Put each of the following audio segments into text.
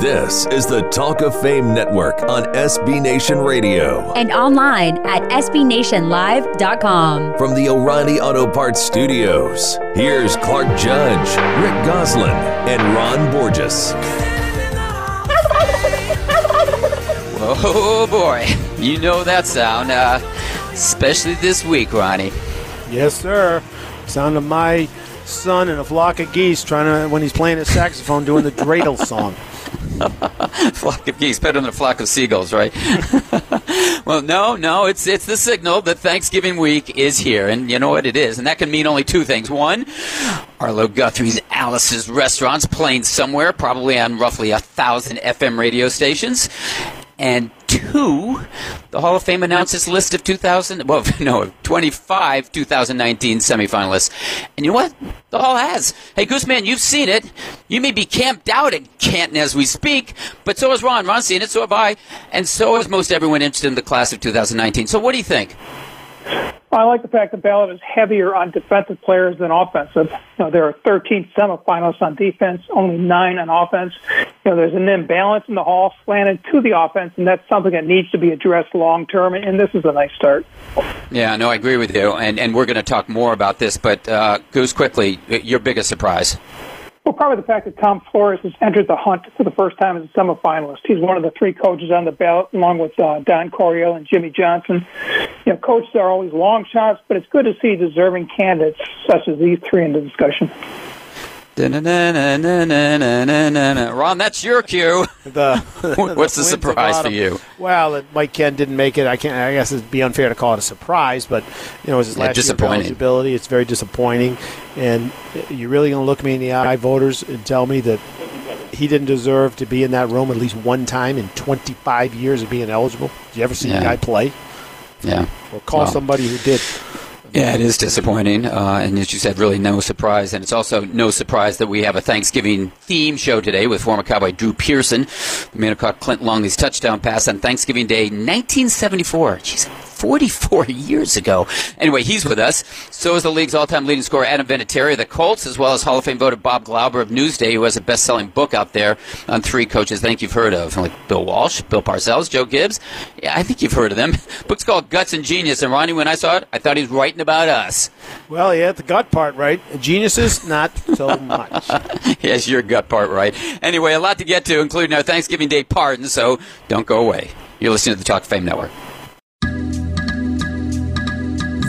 This is the Talk of Fame Network on SB Nation Radio. and online at sbnationlive.com. From the O'Reilly Auto Parts Studios, here's Clark Judge, Rick Gosselin, and Ron Borges. Oh boy, you know that sound, uh, especially this week, Ronnie. Yes, sir. Sound of my son and a flock of geese trying to when he's playing his saxophone doing the dreidel song. flock of geese better than a flock of seagulls, right? well, no, no, it's it's the signal that Thanksgiving week is here, and you know what it is, and that can mean only two things. One, Arlo Guthrie's Alice's Restaurants playing somewhere, probably on roughly a thousand FM radio stations. And two, the Hall of Fame announced its list of 2000, well, no, 25 2019 semifinalists. And you know what? The Hall has. Hey, Gooseman, you've seen it. You may be camped out at Canton as we speak, but so has Ron. Ron's seen it, so have I, and so has most everyone interested in the class of 2019. So what do you think? I like the fact the ballot is heavier on defensive players than offensive. You know, there are 13 semifinalists on defense, only nine on offense. You know, there's an imbalance in the hall slanted to the offense, and that's something that needs to be addressed long term. And this is a nice start. Yeah, no, I agree with you, and, and we're going to talk more about this, but uh, Goose, quickly, your biggest surprise. Well, probably the fact that Tom Flores has entered the hunt for the first time as a semifinalist. He's one of the three coaches on the ballot, along with uh, Don Coryell and Jimmy Johnson. You know, coaches are always long shots, but it's good to see deserving candidates such as these three in the discussion. Ron, that's your cue. the, What's the, the surprise for you? Well, Mike Kenn didn't make it. I can't. I guess it'd be unfair to call it a surprise, but you know, it was his yeah, last year eligibility. It's very disappointing, and you're really going to look me in the eye, voters, and tell me that he didn't deserve to be in that room at least one time in 25 years of being eligible. Did you ever see yeah. a guy play? Yeah. Or call well. somebody who did. Yeah, it is disappointing, uh, and as you said, really no surprise. And it's also no surprise that we have a Thanksgiving theme show today with former Cowboy Drew Pearson, the man who caught Clint Longley's touchdown pass on Thanksgiving Day, 1974. Jeez, 44 years ago. Anyway, he's with us. So is the league's all-time leading scorer Adam Vinatieri of the Colts, as well as Hall of Fame voter Bob Glauber of Newsday, who has a best-selling book out there on three coaches I think you've heard of, like Bill Walsh, Bill Parcells, Joe Gibbs. Yeah, I think you've heard of them. book's called Guts and Genius, and Ronnie, when I saw it, I thought he was writing about us. Well, yeah, the gut part right. Geniuses, not so much. yes, your gut part right. Anyway, a lot to get to, including our Thanksgiving Day pardon, so don't go away. You're listening to the Talk of Fame Network.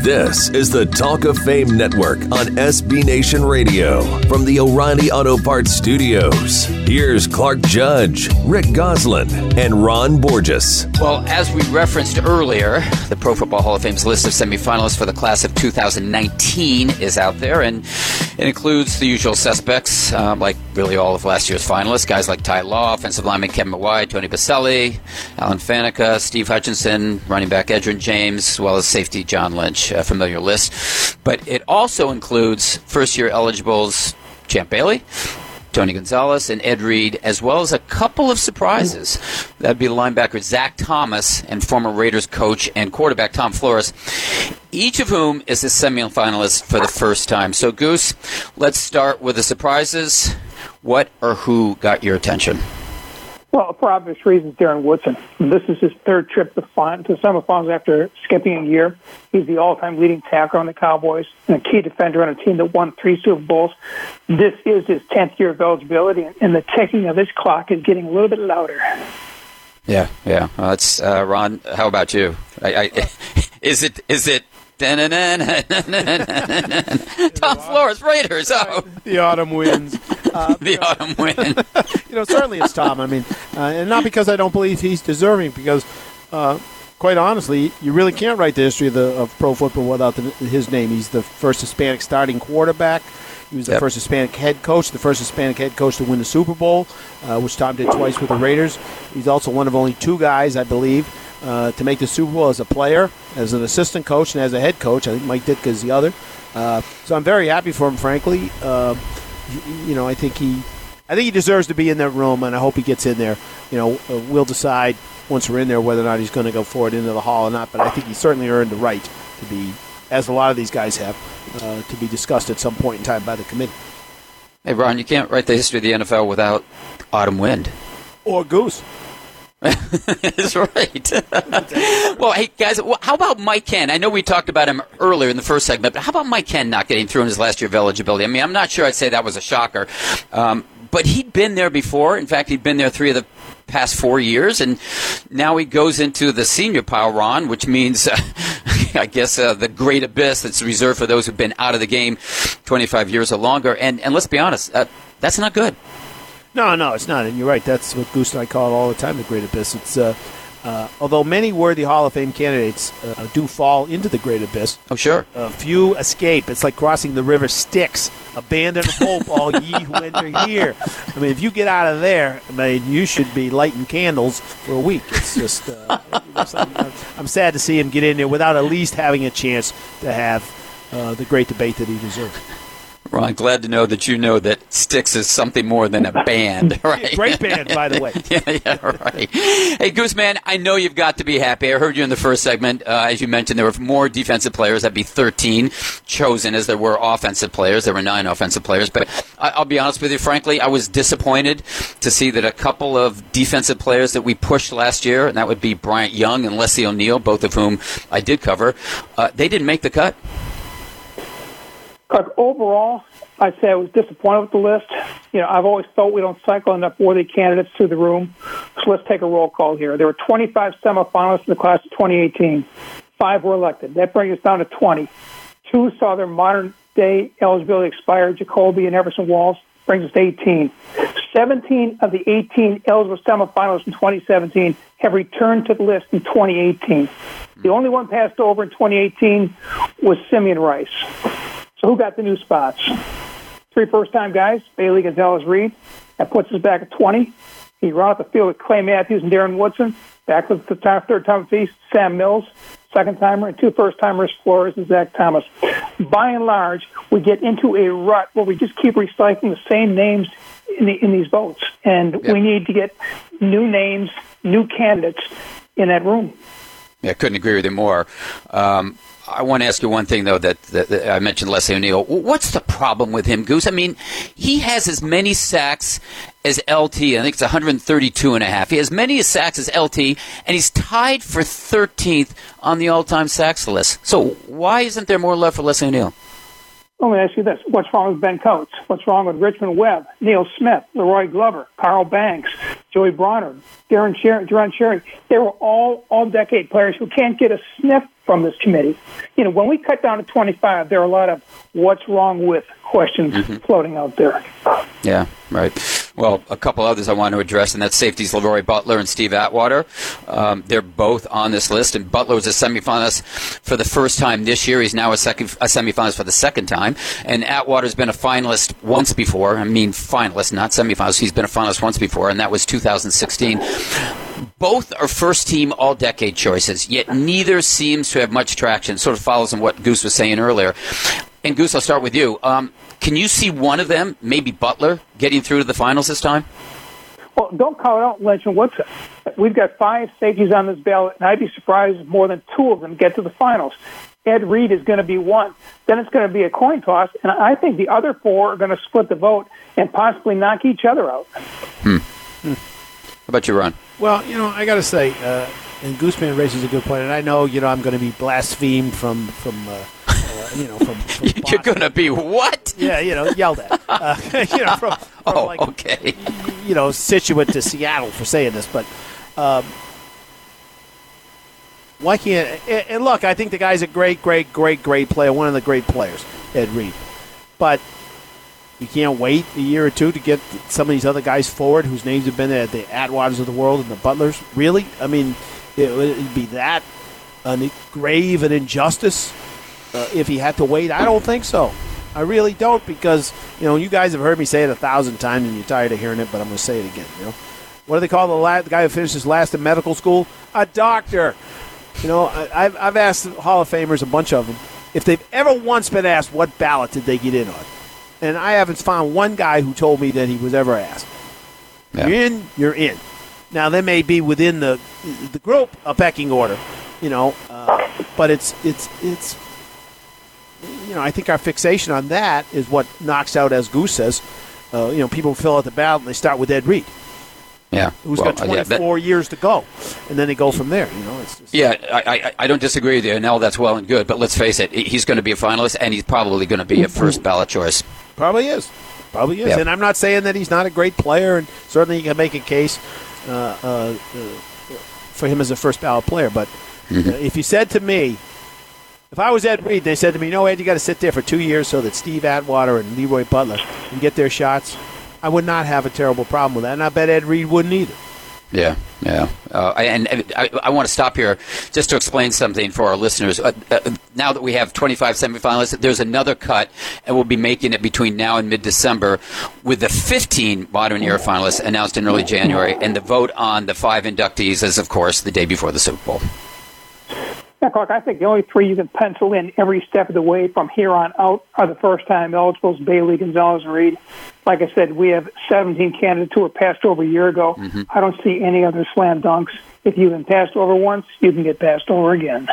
This is the Talk of Fame Network on SB Nation Radio. From the O'Reilly Auto Parts Studios, here's Clark Judge, Rick Gosselin, and Ron Borges. Well, as we referenced earlier, the Pro Football Hall of Fame's list of semifinalists for the class of 2019 is out there, and it includes the usual suspects, um, like really all of last year's finalists, guys like Ty Law, offensive lineman Kevin Mawae, Tony Boselli, Alan Faneca, Steve Hutchinson, running back Edgerrin James, as well as safety John Lynch, a familiar list. But it also includes first-year eligibles Champ Bailey, Tony Gonzalez and Ed Reed, as well as a couple of surprises. That'd be linebacker Zach Thomas and former Raiders coach and quarterback Tom Flores, each of whom is a semifinalist for the first time. So, Goose, let's start with the surprises. What or who got your attention? Well, for obvious reasons, Darren Woodson. This is his third trip to, fin- to semifinals after skipping a year. He's the all-time leading tackler on the Cowboys and a key defender on a team that won three Super Bowls. This is his 10th year of eligibility, and the ticking of his clock is getting a little bit louder. Yeah, yeah. Well, that's uh, Ron. How about you? I, I, is it is it? Tom Flores Raiders. Oh, The autumn winds. Uh, the autumn win. you know, certainly it's Tom. I mean, uh, and not because I don't believe he's deserving, because uh, quite honestly, you really can't write the history of, the, of pro football without the, his name. He's the first Hispanic starting quarterback. He was the Yep. first Hispanic head coach, the first Hispanic head coach to win the Super Bowl, uh, which Tom did twice with the Raiders. He's also one of only two guys, I believe, uh, to make the Super Bowl as a player, as an assistant coach, and as a head coach. I think Mike Ditka is the other. Uh, so I'm very happy for him, frankly. Uh, y- you know, I think he, I think he deserves to be in that room, and I hope he gets in there. You know, uh, we'll decide once we're in there whether or not he's going to go forward into the hall or not. But I think he certainly earned the right to be, as a lot of these guys have, uh, to be discussed at some point in time by the committee. Hey, Ron, you can't write the history of the NFL without autumn wind. or Goose. That's right. well, hey guys, how about Mike Kenn? I know we talked about him earlier in the first segment, but how about Mike Kenn not getting through in his last year of eligibility? I mean, I'm not sure I'd say that was a shocker, um, but he'd been there before. In fact, he'd been there three of the past four years, and now he goes into the senior pile, Ron, which means, uh, I guess, uh, the great abyss that's reserved for those who've been out of the game 25 years or longer. And and let's be honest, uh, that's not good. No, no, it's not. And you're right. That's what Goose and I call it all the time the Great Abyss. It's, uh, uh, although many worthy Hall of Fame candidates uh, do fall into the Great Abyss. Oh, sure. A few escape. It's like crossing the river Styx. Abandon hope, all ye who enter here. I mean, if you get out of there, I mean, you should be lighting candles for a week. It's just. Uh, I'm sad to see him get in there without at least having a chance to have uh, the great debate that he deserves. Ron, glad to know that you know that Styx is something more than a band, right? Great band, by the way. yeah, yeah, right. Hey, Gooseman, I know you've got to be happy. I heard you in the first segment. Uh, as you mentioned, there were more defensive players. That'd be 13 chosen as there were offensive players. There were nine offensive players. But I, will be honest with you, frankly, I was disappointed to see that a couple of defensive players that we pushed last year, and that would be Bryant Young and Leslie O'Neill, both of whom I did cover, uh, they didn't make the cut. Look, overall, I'd say I was disappointed with the list. You know, I've always felt we don't cycle enough worthy candidates through the room. So let's take a roll call here. There were 25 semifinalists in the class of 2018. Five were elected. That brings us down to 20. Two saw their modern day eligibility expire, Jacoby and Everson Walls. Brings us to 18. 17 of the 18 eligible semifinalists in 2017 have returned to the list in 2018. The only one passed over in 2018 was Simeon Rice. So who got the new spots? Three first-time guys, Bailey Gonzalez Reed. That puts us back at 20. He ran off the field with Clay Matthews and Darren Woodson. Back with the time, third time feast, Sam Mills, second timer, and two first timers, Flores and Zach Thomas. By and large, we get into a rut where we just keep recycling the same names in, the, in these votes. And yep. we need to get new names, new candidates in that room. Yeah, I couldn't agree with you more. Um, I want to ask you one thing though that, that, that, I mentioned Leslie O'Neill. What's the problem with him, Goose? I mean, he has as many sacks as LT. I think it's 132 and a half. He has many sacks as LT, and he's tied for 13th on the all-time sacks list. So why isn't there more love for Leslie O'Neill? Let me ask you this. What's wrong with Ben Coates? What's wrong with Richmond Webb, Neil Smith, La'Roi Glover, Carl Banks, Joey Browner, Darren Sherry, Sherry? They were all all-decade players who can't get a sniff from this committee. You know, when we cut down to 25, there are a lot of what's wrong with questions mm-hmm. floating out there. Yeah, right. Well, a couple others I want to address, and that's safeties Leroy Butler and Steve Atwater. Um, they're both on this list, and Butler was a semifinalist for the first time this year. He's now a, second, a semifinalist for the second time, and Atwater's been a finalist once before. I mean, finalist, not semifinalist. He's been a finalist once before, and that was 2016. Both are first team all decade choices, yet neither seems to have much traction. Sort of follows on what Goose was saying earlier. And Goose, I'll start with you. Um, can you see one of them, maybe Butler, getting through to the finals this time? Well, don't call it out, Lynch and Woodson. We've got five safeties on this ballot, and I'd be surprised if more than two of them get to the finals. Ed Reed is going to be one. Then it's going to be a coin toss, and I think the other four are going to split the vote and possibly knock each other out. Hmm. hmm. How about you, Ron? Well, you know, I got to say, uh, and Gooseman raises a good point, and I know, you know, I'm going to be blasphemed from from. Uh, you know, from, from you're going to be what? Yeah, you know, yelled at. Uh, you know, from, from oh, like, okay. You know, Scituate to Seattle for saying this, but um, why can't? And look, I think the guy's a great, great, great, great player. One of the great players, Ed Reed. But you can't wait a year or two to get some of these other guys forward whose names have been at the Atwaters of the world and the Butlers. Really? I mean, it would be that a grave an injustice uh, if he had to wait? I don't think so. I really don't because you know you guys have heard me say it a thousand times and you're tired of hearing it, but I'm going to say it again. You know, what do they call the, la- the guy who finishes last in medical school? A doctor. You know, I, have I've asked Hall of Famers a bunch of them if they've ever once been asked what ballot did they get in on, and I haven't found one guy who told me that he was ever asked. Yeah. You're in, you're in. Now there may be within the the group a pecking order, you know, uh, but it's it's it's you know, I think our fixation on that is what knocks out, as Goose says, uh, you know, people fill out the ballot and they start with Ed Reed. Yeah. Who's Well, got uh, yeah, 24 that- years to go, and then they go from there. You know, it's just, Yeah, I, I, I don't disagree with you, and all that's well and good. But let's face it, he's going to be a finalist, and he's probably going to be a first ballot choice. Probably is. Probably is. Yeah. And I'm not saying that he's not a great player, and certainly you can make a case uh, uh, uh, for him as a first ballot player. But Mm-hmm. uh, if you said to me, if I was Ed Reed, they said to me, "No, Ed, you got to sit there for two years so that Steve Atwater and Leroy Butler can get their shots," I would not have a terrible problem with that, and I bet Ed Reed wouldn't either. Yeah, yeah. Uh, and, and I, I want to stop here just to explain something for our listeners. Uh, uh, now that we have 25 semifinalists, there's another cut, and we'll be making it between now and mid December with the 15 modern era finalists announced in early January. And the vote on the five inductees is, of course, the day before the Super Bowl. Yeah, Clark, I think the only three you can pencil in every step of the way from here on out are the first time eligibles, Bailey, Gonzalez, and Reed. Like I said, we have 17 candidates who were passed over a year ago. I don't see any other slam dunks. If you've been passed over once, you can get passed over again.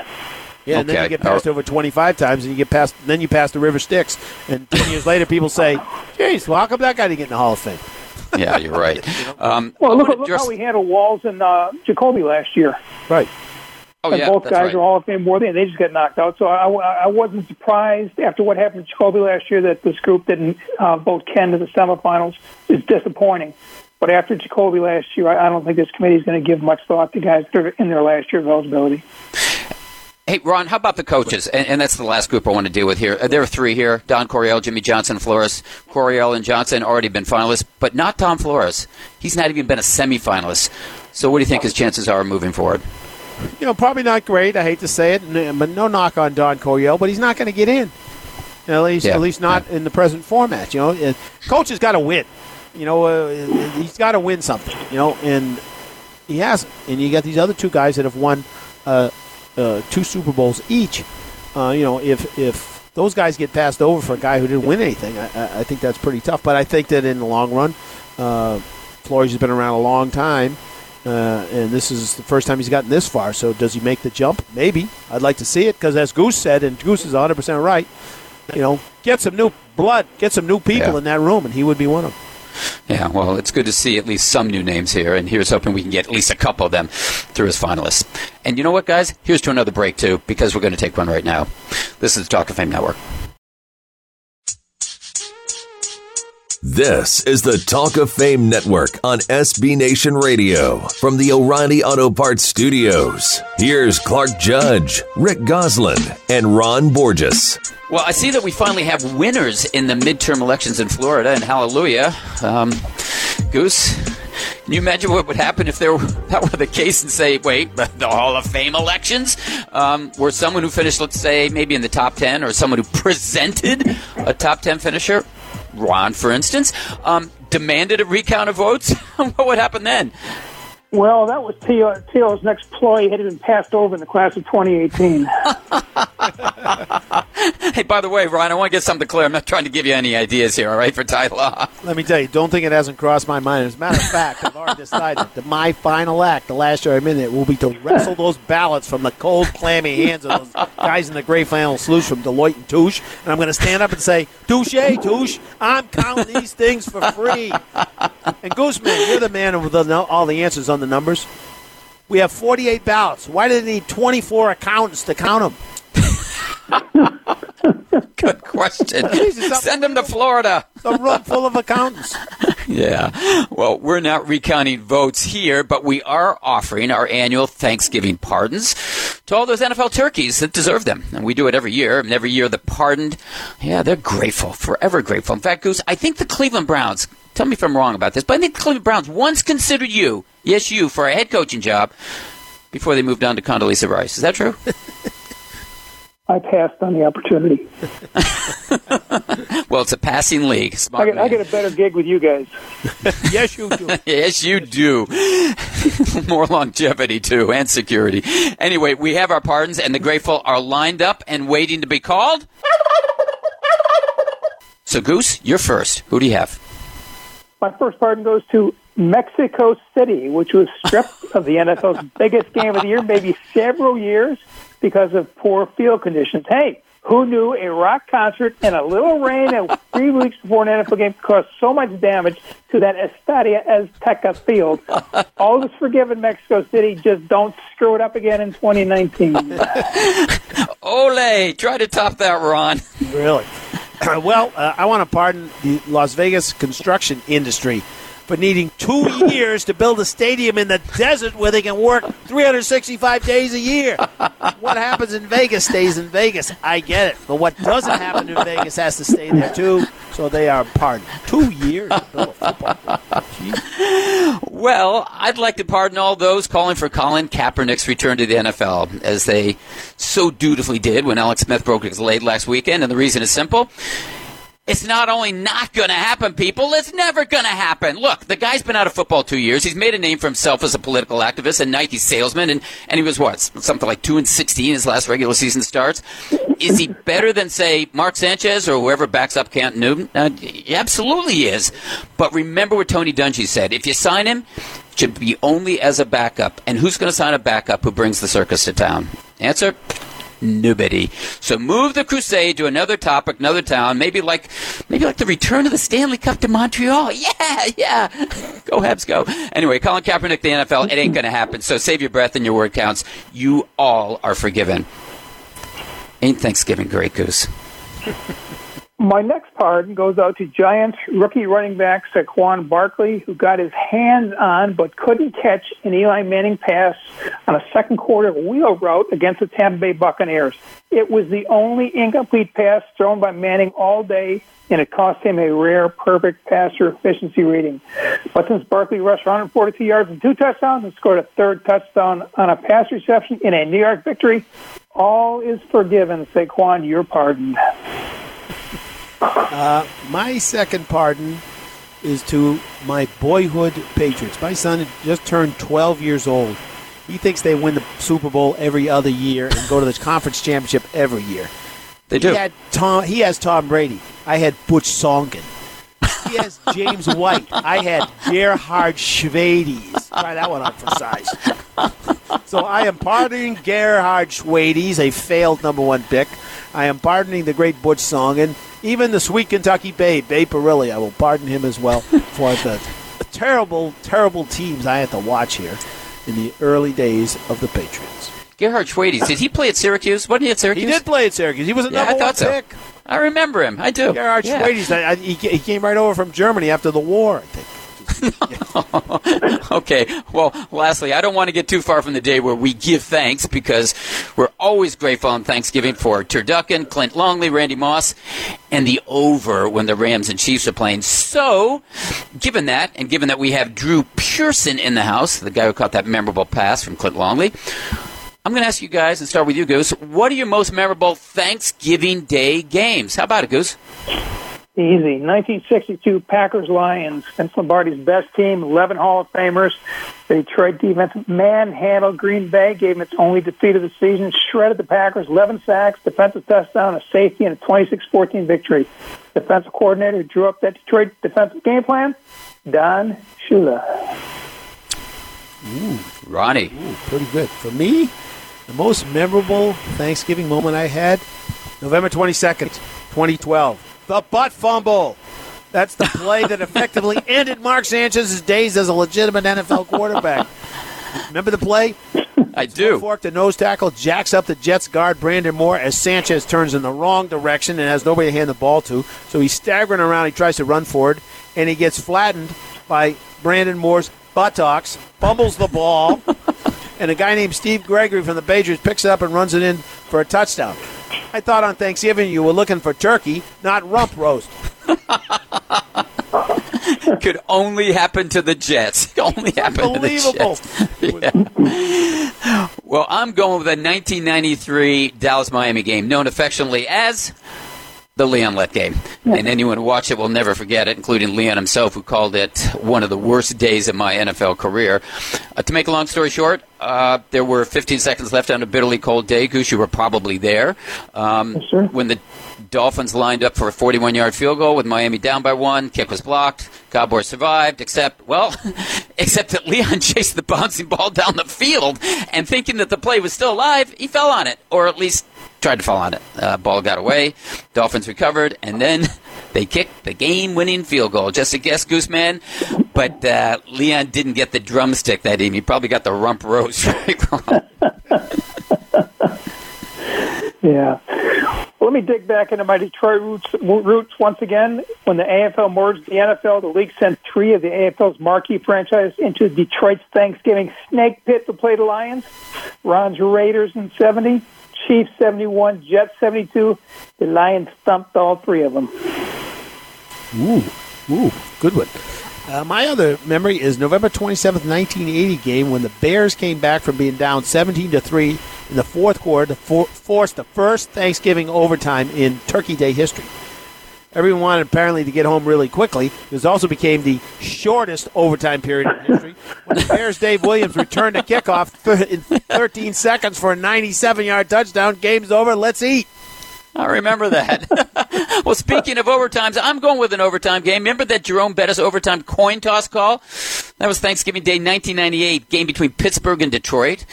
Yeah, and then you get passed over 25 times, and you get past. Then you pass the River Styx, and 10 years later, people say, "Geez, well, how come that guy didn't get in the Hall of Fame?" Yeah, you're right. Um, Well, look, wanna look address- how we handled Walls and uh, Jacoby last year. Right. Oh, and yeah, both guys right. are Hall of Fame worthy, and they just got knocked out. So I, I wasn't surprised after what happened to Jacoby last year that this group didn't uh, vote Kenn to the semifinals. It's disappointing. But after Jacoby last year, I, I don't think this committee is going to give much thought to guys that are in their last year of eligibility. Hey, Ron, how about the coaches? And, and that's the last group I want to deal with here. There are three here Don Coryell, Jimmy Johnson, Flores. Coryell and Johnson already been finalists, but not Tom Flores. He's not even been a semifinalist. So, what do you think his chances are moving forward? You know, probably not great. I hate to say it, but no knock on Don Coryell, but he's not going to get in. At least, Yeah. at least not in the present format. You know, Uh, coach has got to win. You know, uh, he's got to win something. You know, and he hasn't. And you got these other two guys that have won uh, uh, two Super Bowls each. Uh, you know, if if those guys get passed over for a guy who didn't win anything, I, I- I think that's pretty tough. But I think that in the long run, uh, Flores has been around a long time. Uh, and this is the first time he's gotten this far. So does he make the jump? Maybe. I'd like to see it because, as Goose said, and Goose is 100 percent right. You know, get some new blood, get some new people Yeah. in that room, and he would be one of them. Yeah, well, it's good to see at least some new names here, and here's hoping we can get at least a couple of them through as finalists. And you know what, guys? Here's to another break, too, because we're going to take one right now. This is Talk of Fame Network. This is the Talk of Fame Network on SB Nation Radio from the O'Reilly Auto Parts Studios. Here's Clark Judge, Rick Gosselin, and Ron Borges. Well, I see that we finally have winners in the midterm elections in Florida, and hallelujah. Um, Goose, can you imagine what would happen if there were, that were the case and say, wait, the Hall of Fame elections um, were someone who finished, let's say, maybe in the top 10, or someone who presented a top 10 finisher, Ron, for instance, um, demanded a recount of votes? what would happen then? Well, that was T.O. T.O.'s next ploy. He had been passed over in the class of 2018. Hey, by the way, Ryan, I want to get something clear. I'm not trying to give you any ideas here, all right, for Ty Law. Let me tell you, don't think it hasn't crossed my mind. As a matter of fact, I've already decided that my final act, the last year I'm in it, will be to wrestle those ballots from the cold, clammy hands of those guys in the gray flannel sluice from Deloitte and Touche. And I'm going to stand up and say, Touche, Touche, I'm counting these things for free. And Gooseman, you're the man with the, all the answers on the numbers. We have 48 ballots. Why do they need 24 accountants to count them? Good question. Jesus, Send them to Florida. A room full of accountants. Yeah. Well, we're not recounting votes here, but we are offering our annual Thanksgiving pardons to all those NFL turkeys that deserve them. And we do it every year. And every year the pardoned, yeah, they're grateful, forever grateful. In fact, Goose, I think the Cleveland Browns, tell me if I'm wrong about this, but I think the Cleveland Browns once considered you, yes, you, for a head coaching job before they moved on to Condoleezza Rice. Is that true? I passed on the opportunity. well, it's a passing league. I get, I get a better gig with you guys. Yes, you do. Yes, you do. More longevity, too, and security. Anyway, we have our pardons, and the grateful are lined up and waiting to be called. So, Goose, you're first. Who do you have? My first pardon goes to Mexico City, which was stripped of the NFL's biggest game of the year, maybe several years, because of poor field conditions. Hey, Who knew a rock concert and a little rain and three weeks before an NFL game caused so much damage to that Estadio Azteca field? All is forgiven, Mexico City. Just don't screw it up again in 2019. Ole, try to top that, Ron. Really? well, uh, I want to pardon the Las Vegas construction industry for needing two years to build a stadium in the desert where they can work 365 days a year. What happens in Vegas stays in Vegas. I get it. But what doesn't happen in Vegas has to stay there, too. So they are pardoned. Two years to build a football. Well, I'd like to pardon all those calling for Colin Kaepernick's return to the NFL, as they so dutifully did when Alex Smith broke his leg last weekend. And the reason is simple. It's not only not going to happen, people, it's never going to happen. Look, the guy's been out of football two years. He's made a name for himself as a political activist and Nike salesman, and, and he was what? Something like 2 and 16 his last regular season starts. Is he better than, say, Mark Sanchez or whoever backs up Cam Newton? Uh, he absolutely is. But remember what Tony Dungy said. If you sign him, it should be only as a backup. And who's going to sign a backup who brings the circus to town? Answer nobody. So move the crusade to another topic, another town, maybe like maybe like the return of the Stanley Cup to Montreal. Yeah, yeah. Go Habs, go. Anyway, Colin Kaepernick, the NFL, it ain't going to happen. So save your breath and your word counts. You all are forgiven. Ain't Thanksgiving great, Goose? My next pardon goes out to Giants rookie running back Saquon Barkley, who got his hands on but couldn't catch an Eli Manning pass on a second quarter wheel route against the Tampa Bay Buccaneers. It was the only incomplete pass thrown by Manning all day, and it cost him a rare perfect passer efficiency rating. But since Barkley rushed 142 yards and two touchdowns and scored a third touchdown on a pass reception in a New York victory, all is forgiven. Saquon, you're pardoned. Uh, my second pardon is to my boyhood Patriots. My son just turned 12 years old. He thinks they win the Super Bowl every other year and go to the conference championship every year. They do. He, had Tom, he has Tom Brady. I had Butch Songin. He has James White. I had Gerhard Schwedes. Try that one on for size. So I am pardoning Gerhard Schwedes, a failed number one pick. I am pardoning the great Butch Songin. Even the sweet Kentucky Babe, Babe Parilli, I will pardon him as well for the terrible, terrible teams I had to watch here in the early days of the Patriots. Gerhard Schwedes, did he play at Syracuse? Wasn't he at Syracuse? He did play at Syracuse. He was a Yeah, number I one thought so. pick. I remember him. I do. Gerhard Yeah. Schwedes, I, I, he, he came right over from Germany after the war, I think. okay. Well, lastly, I don't want to get too far from the day where we give thanks because we're always grateful on Thanksgiving for Turducken, Clint Longley, Randy Moss, and the over when the Rams and Chiefs are playing. So, given that, and given that we have Drew Pearson in the house, the guy who caught that memorable pass from Clint Longley, I'm going to ask you guys and start with you, Goose. What are your most memorable Thanksgiving Day games? How about it, Goose? Easy. 1962 Packers Lions. Vince Lombardi's best team, 11 Hall of Famers. The Detroit defense manhandled Green Bay, gave them its only defeat of the season, shredded the Packers, 11 sacks, defensive touchdown, a safety, and a 26-14 victory. Defensive coordinator who drew up that Detroit defensive game plan, Don Shula. Ooh, Ronnie. Ooh, pretty good. For me, the most memorable Thanksgiving moment I had, November 22nd, 2012. The butt fumble. That's the play that effectively ended Mark Sanchez's days as a legitimate NFL quarterback. Remember the play? I do. Fork the nose tackle jacks up the Jets guard Brandon Moore as Sanchez turns in the wrong direction and has nobody to hand the ball to. So he's staggering around. He tries to run forward, and he gets flattened by Brandon Moore's buttocks, fumbles the ball, and a guy named Steve Gregory from the Patriots picks it up and runs it in for a touchdown. I thought on Thanksgiving you were looking for turkey, not rump roast. Could only happen to the Jets. only happen to the Unbelievable. Jets. Yeah. Well, I'm going with the 1993 Dallas Miami game, known affectionately as the Leon Lett game. And anyone who watched it will never forget it, including Leon himself, who called it one of the worst days of my NFL career. Uh, to make a long story short, uh, there were 15 seconds left on a bitterly cold day. Goose, you were probably there. Um, Yes. When the Dolphins lined up for a 41 yard field goal with Miami down by one, kick was blocked. Cowboys survived, except, well, except that Leon chased the bouncing ball down the field and thinking that the play was still alive, he fell on it, or at least tried to fall on it. Uh, ball got away. Dolphins recovered, and then they kicked the game-winning field goal. Just a guess, Gooseman. But uh, Leon didn't get the drumstick that evening. He probably got the rump roast. Yeah. Let me dig back into my Detroit roots, roots once again. When the AFL merged the NFL, the league sent three of the AFL's marquee franchises into Detroit's Thanksgiving snake pit to play the Lions. Ron's Raiders in 70, Chiefs 71, Jets 72. The Lions thumped all three of them. Ooh, ooh, good one. Uh, my other memory is November 27th, 1980 game when the Bears came back from being down 17 to 3 in the fourth quarter to for- force the first Thanksgiving overtime in Turkey Day history. Everyone wanted apparently to get home really quickly. This also became the shortest overtime period in history when Bears' Dave Williams returned a kickoff in 13 seconds for a 97 yard touchdown. Game's over. Let's eat. I remember that. well, speaking of overtimes, I'm going with an overtime game. Remember that Jerome Bettis overtime coin toss call? That was Thanksgiving Day 1998, game between Pittsburgh and Detroit.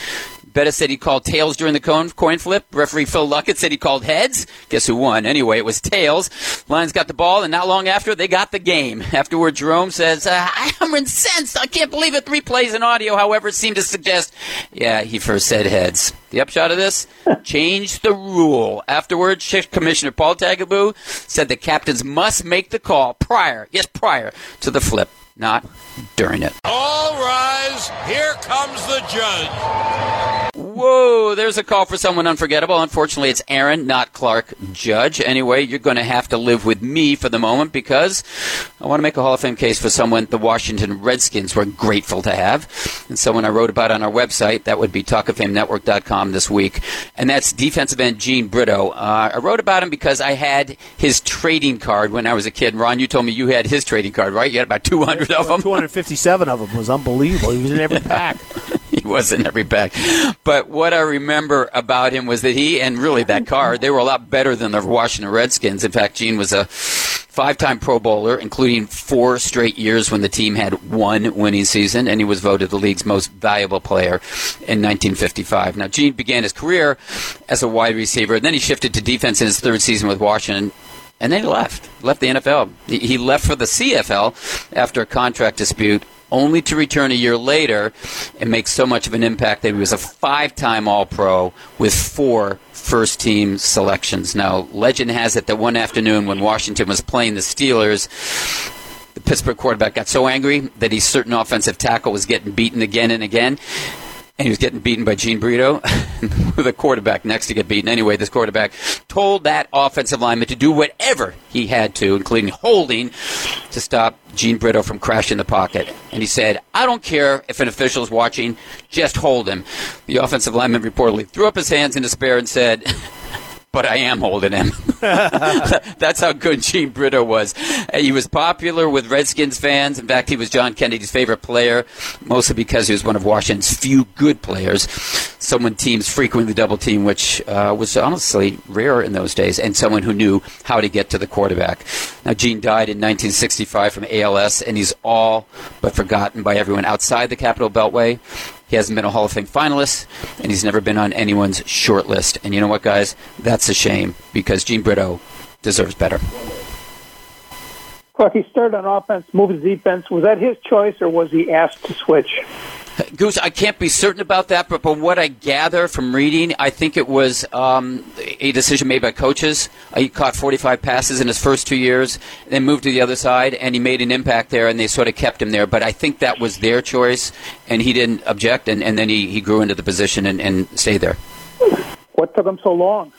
Bettis said he called tails during the coin, coin flip. Referee Phil Luckett said he called heads. Guess who won? Anyway, it was tails. Lions got the ball, and not long after, they got the game. Afterward, Jerome says, uh, I'm incensed. I can't believe it. Three plays in audio, however, seemed to suggest, yeah, he first said heads. The upshot of this? Change the rule. Afterwards, Commissioner Paul Tagliabue said the captains must make the call prior, yes, prior to the flip, not during it. All rise. Here comes the judge. Whoa, there's a call for someone unforgettable. Unfortunately, it's Aaron, not Clark Judge. Anyway, you're going to have to live with me for the moment because I want to make a Hall of Fame case for someone the Washington Redskins were grateful to have, and someone I wrote about on our website. That would be talkoffamenetwork.com this week, and that's defensive end Gene Brito. Uh, I wrote about him because I had his trading card when I was a kid. Ron, you told me you had his trading card, right? You had about 200 of them. 257 of them it was unbelievable. He was in every pack. he was in every pack. But what I remember about him was that he and really that car they were a lot better than the Washington Redskins. In fact, Gene was a five-time Pro Bowler, including four straight years when the team had one winning season, and he was voted the league's most valuable player in 1955. Now, Gene began his career as a wide receiver, and then he shifted to defense in his third season with Washington. And then he left, left the NFL. He left for the CFL after a contract dispute only to return a year later and make so much of an impact that he was a five time All Pro with four first team selections. Now, legend has it that one afternoon when Washington was playing the Steelers, the Pittsburgh quarterback got so angry that his certain offensive tackle was getting beaten again and again and he was getting beaten by Gene Brito, a quarterback next to get beaten. Anyway, this quarterback told that offensive lineman to do whatever he had to, including holding, to stop Gene Brito from crashing the pocket. And he said, I don't care if an official is watching, just hold him. The offensive lineman reportedly threw up his hands in despair and said, but I am holding him. That's how good Gene Brito was. He was popular with Redskins fans. In fact, he was John Kennedy's favorite player, mostly because he was one of Washington's few good players. Someone teams frequently double team, which uh, was honestly rare in those days, and someone who knew how to get to the quarterback. Now, Gene died in 1965 from ALS, and he's all but forgotten by everyone outside the Capital Beltway. He hasn't been a Hall of Fame finalist, and he's never been on anyone's short list. And you know what, guys? That's a shame because Gene Brito deserves better. Clark, he started on offense, moved to defense. Was that his choice, or was he asked to switch? Goose, I can't be certain about that, but from what I gather from reading, I think it was um, a decision made by coaches. Uh, he caught 45 passes in his first two years, then moved to the other side, and he made an impact there, and they sort of kept him there. But I think that was their choice, and he didn't object, and, and then he, he grew into the position and, and stayed there. What took him so long?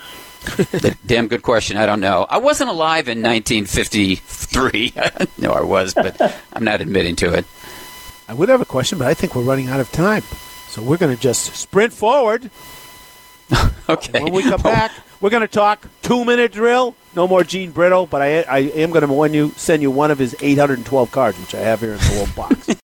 Damn good question. I don't know. I wasn't alive in 1953. no, I was, but I'm not admitting to it. I would have a question, but I think we're running out of time. So we're going to just sprint forward. okay. When we come back, we're going to talk two minute drill. No more Gene Brito, but I, I am going to you, send you one of his 812 cards, which I have here in the little box.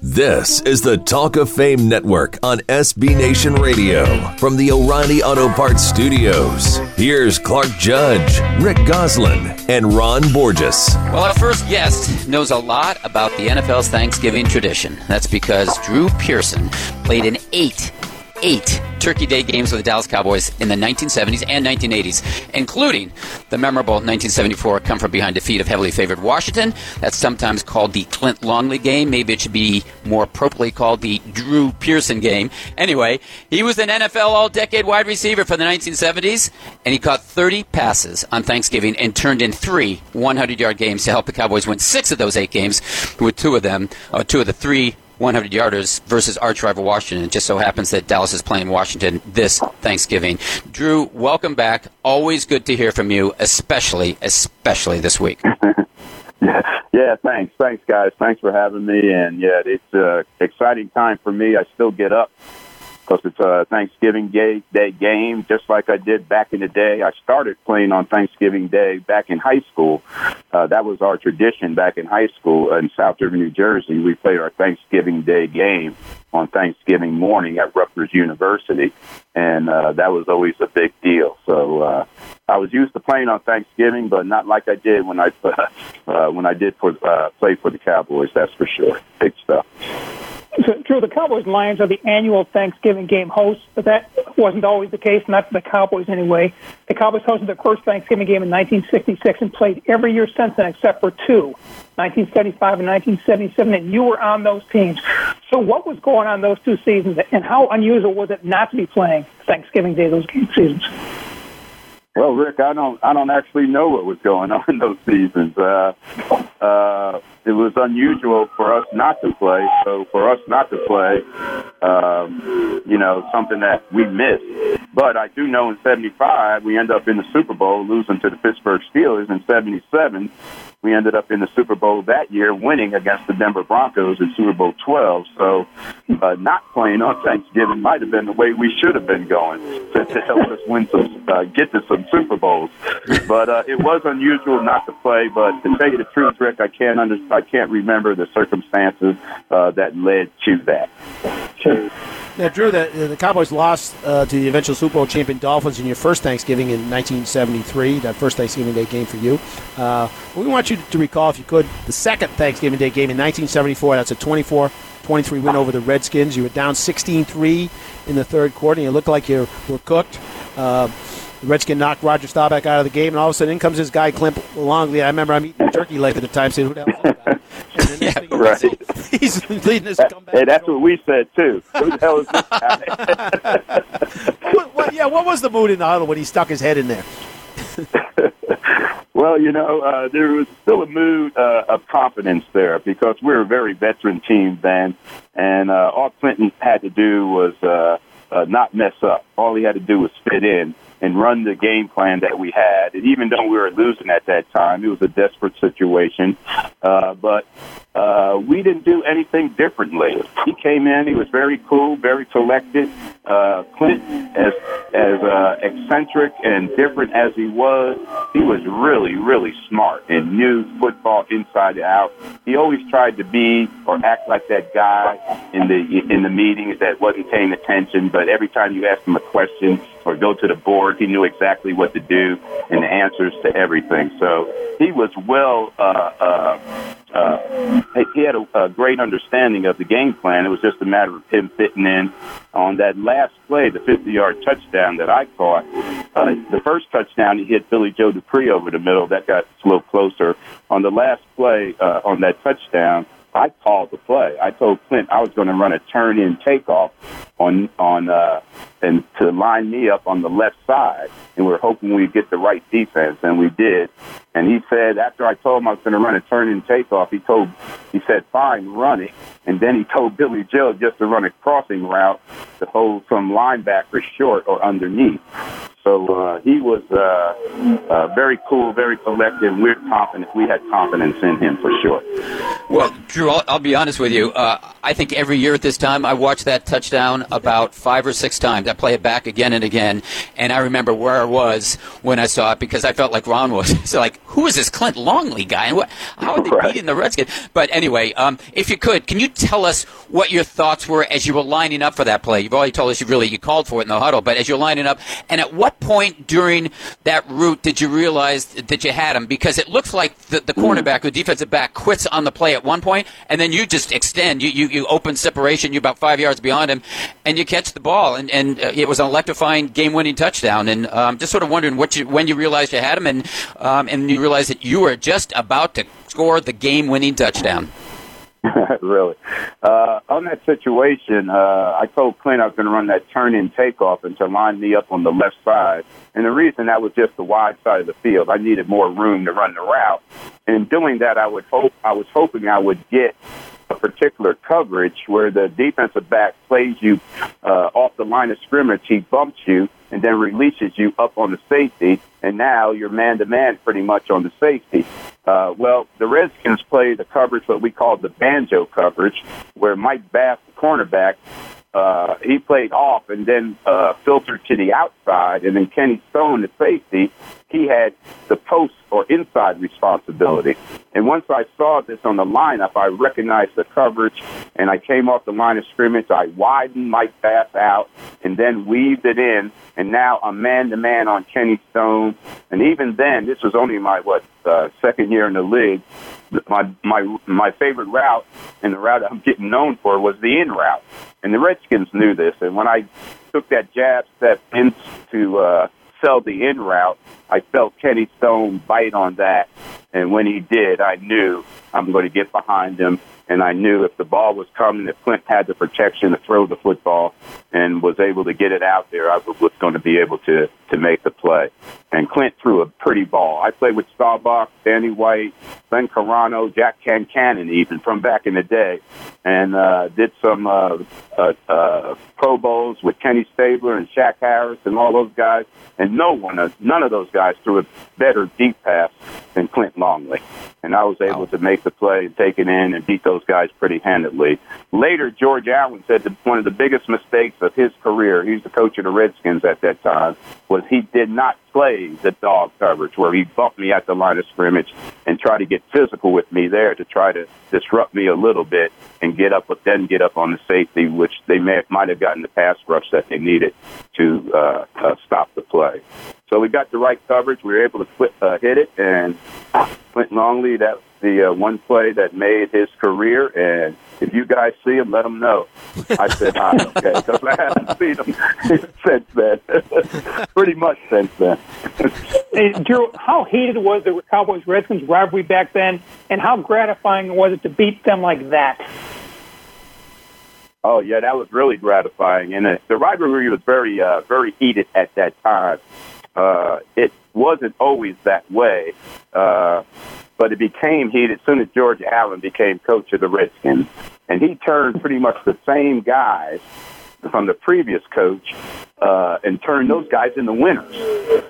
This is the Talk of Fame Network on SB Nation Radio from the O'Reilly Auto Parts Studios. Here's Clark Judge, Rick Gosselin, and Ron Borges. Well, our first guest knows a lot about the NFL's Thanksgiving tradition. That's because Drew Pearson played in eight eight Turkey Day games with the Dallas Cowboys in the 1970s and 1980s, including the memorable 1974 come from behind defeat of heavily favored Washington. That's sometimes called the Clint Longley game. Maybe it should be more appropriately called the Drew Pearson game. Anyway, he was an NFL All Decade wide receiver for the 1970s, and he caught 30 passes on Thanksgiving and turned in three 100 yard games to help the Cowboys win six of those eight games, with two of them, uh, two of the three 100 yarders versus arch rival Washington. It just so happens that Dallas is playing Washington this Thanksgiving. Drew, welcome back. Always good to hear from you, especially, especially this week. yeah, yeah, thanks. Thanks, guys. Thanks for having me. And yeah, it's an exciting time for me. I still get up because it's a Thanksgiving Day, Day game, just like I did back in the day. I started playing on Thanksgiving Day back in high school. Uh, that was our tradition back in high school in South River, New Jersey. We played our Thanksgiving Day game on Thanksgiving morning at Rutgers University, and uh, that was always a big deal. So uh, I was used to playing on Thanksgiving, but not like I did when I uh, when I did for, uh, play for the Cowboys. That's for sure. Big stuff. True, the Cowboys and Lions are the annual Thanksgiving game hosts, but that wasn't always the case, not for the Cowboys anyway. The Cowboys hosted their first Thanksgiving game in 1966 and played every year since then except for two, 1975 and 1977, and you were on those teams. So what was going on those two seasons, and how unusual was it not to be playing Thanksgiving Day those game seasons? Well, Rick, I don't, I don't actually know what was going on in those seasons. Uh, uh, it was unusual for us not to play. So for us not to play, um, you know, something that we missed. But I do know in '75 we end up in the Super Bowl losing to the Pittsburgh Steelers. In '77 we ended up in the Super Bowl that year, winning against the Denver Broncos in Super Bowl 12. So, uh, not playing on Thanksgiving might have been the way we should have been going to, to help us win some, uh, get to some Super Bowls. But uh, it was unusual not to play. But to tell you the truth, Rick, I can't under, I can't remember the circumstances uh, that led to that. Sure. Now, Drew, the, the Cowboys lost uh, to the eventual Super Bowl champion Dolphins in your first Thanksgiving in 1973, that first Thanksgiving Day game for you. Uh, we want you to recall, if you could, the second Thanksgiving Day game in 1974. That's a 24 23 win over the Redskins. You were down 16 3 in the third quarter, and you looked like you were cooked. Uh, the Redskin knocked Roger Staubach out of the game, and all of a sudden in comes this guy, Clint Longley. I remember I'm eating turkey leg at the time, saying, who the hell is that guy? yeah, right. He's, he's leading us comeback. Hey, that's what we said, too. Who the hell is this guy? what, what, yeah, what was the mood in the huddle when he stuck his head in there? well, you know, uh, there was still a mood uh, of confidence there because we're a very veteran team then, and uh, all Clinton had to do was uh, uh, not mess up. All he had to do was fit in and run the game plan that we had. And even though we were losing at that time, it was a desperate situation. Uh, but uh, we didn't do anything differently. He came in, he was very cool, very collected. Uh, Clint, as as uh, eccentric and different as he was, he was really, really smart and knew football inside out. He always tried to be or act like that guy in the in the meetings that wasn't paying attention. But every time you asked him a question or go to the board, he knew exactly what to do and the answers to everything. So he was well. Uh, uh, uh, he had a, a great understanding of the game plan. It was just a matter of him fitting in on that last play, the 50-yard touchdown that I caught. Uh, the first touchdown, he hit Billy Joe Dupree over the middle. That got a little closer. On the last play, uh, on that touchdown, I called the play. I told Clint I was going to run a turn in takeoff on on uh, and to line me up on the left side, and we are hoping we'd get the right defense, and we did. And he said after I told him I was going to run a turn in takeoff, he told he said fine, run it. And then he told Billy Joe just to run a crossing route to hold some linebacker short or underneath. So uh, he was uh, uh, very cool, very collected. We're confident. We had confidence in him for sure. Well, Drew, I'll, I'll be honest with you. Uh, I think every year at this time, I watch that touchdown about five or six times. I play it back again and again, and I remember where I was when I saw it because I felt like Ron was. so, like, who is this Clint Longley guy, and what? How are they right. beating the Redskins? But anyway, um, if you could, can you tell us what your thoughts were as you were lining up for that play? You've already told us you really you called for it in the huddle, but as you're lining up, and at what point during that route did you realize that you had him? Because it looks like the, the cornerback, the defensive back, quits on the play at one point, and then you just extend. You, you, you open separation, you're about five yards beyond him, and you catch the ball, and and uh, it was an electrifying game-winning touchdown. And um, just sort of wondering what you when you realized you had him, and um, and you realized that you were just about to score the game-winning touchdown. really. Uh, on that situation, uh, I told Clint I was going to run that turn in takeoff and to line me up on the left side. And the reason that was just the wide side of the field. I needed more room to run the route. And in doing that, I would hope I was hoping I would get a particular coverage where the defensive back plays you uh, off the line of scrimmage, he bumps you and then releases you up on the safety, and now you're man to man pretty much on the safety. Uh, well, the Redskins play the coverage what we call the banjo coverage, where Mike Bass, the cornerback, uh, he played off and then uh, filtered to the outside, and then Kenny Stone, the safety, he had the post or inside responsibility. And once I saw this on the lineup, I recognized the coverage, and I came off the line of scrimmage. I widened Mike Bass out, and then weaved it in, and now I'm man to man on Kenny Stone. And even then, this was only my what uh, second year in the league. My my my favorite route and the route I'm getting known for was the in route, and the Redskins knew this. And when I took that jab step into uh, sell the in route, I felt Kenny Stone bite on that. And when he did, I knew I'm going to get behind him. And I knew if the ball was coming, if Clint had the protection to throw the football and was able to get it out there, I was going to be able to, to make the play. And Clint threw a pretty ball. I played with Staubach, Danny White, Glenn Carano, Jack Cannon, even from back in the day, and uh, did some uh, uh, uh, Pro Bowls with Kenny Stabler and Shack Harris and all those guys. And no one, none of those guys threw a better deep pass than Clint Longley. And I was able to make the play and take it in and beat those guys pretty handedly. Later, George Allen said that one of the biggest mistakes of his career, he's the coach of the Redskins at that time, was he did not play the dog coverage where he bumped me at the line of scrimmage and tried to get physical with me there to try to disrupt me a little bit and get up, but then get up on the safety, which they may, might have gotten the pass rush that they needed to uh, uh, stop the play. So we got the right coverage. We were able to flip, uh, hit it, and Clint Longley, that's the uh, one play that made his career. And if you guys see him, let him know. I said hi, okay, because I haven't seen him since then. Pretty much since then. hey, Drew, how heated was the Cowboys Redskins rivalry back then, and how gratifying was it to beat them like that? Oh yeah, that was really gratifying, and uh, the rivalry was very, uh, very heated at that time. Uh, it wasn't always that way, uh, but it became heated as soon as George Allen became coach of the Redskins, and he turned pretty much the same guys from the previous coach uh, and turned those guys into winners.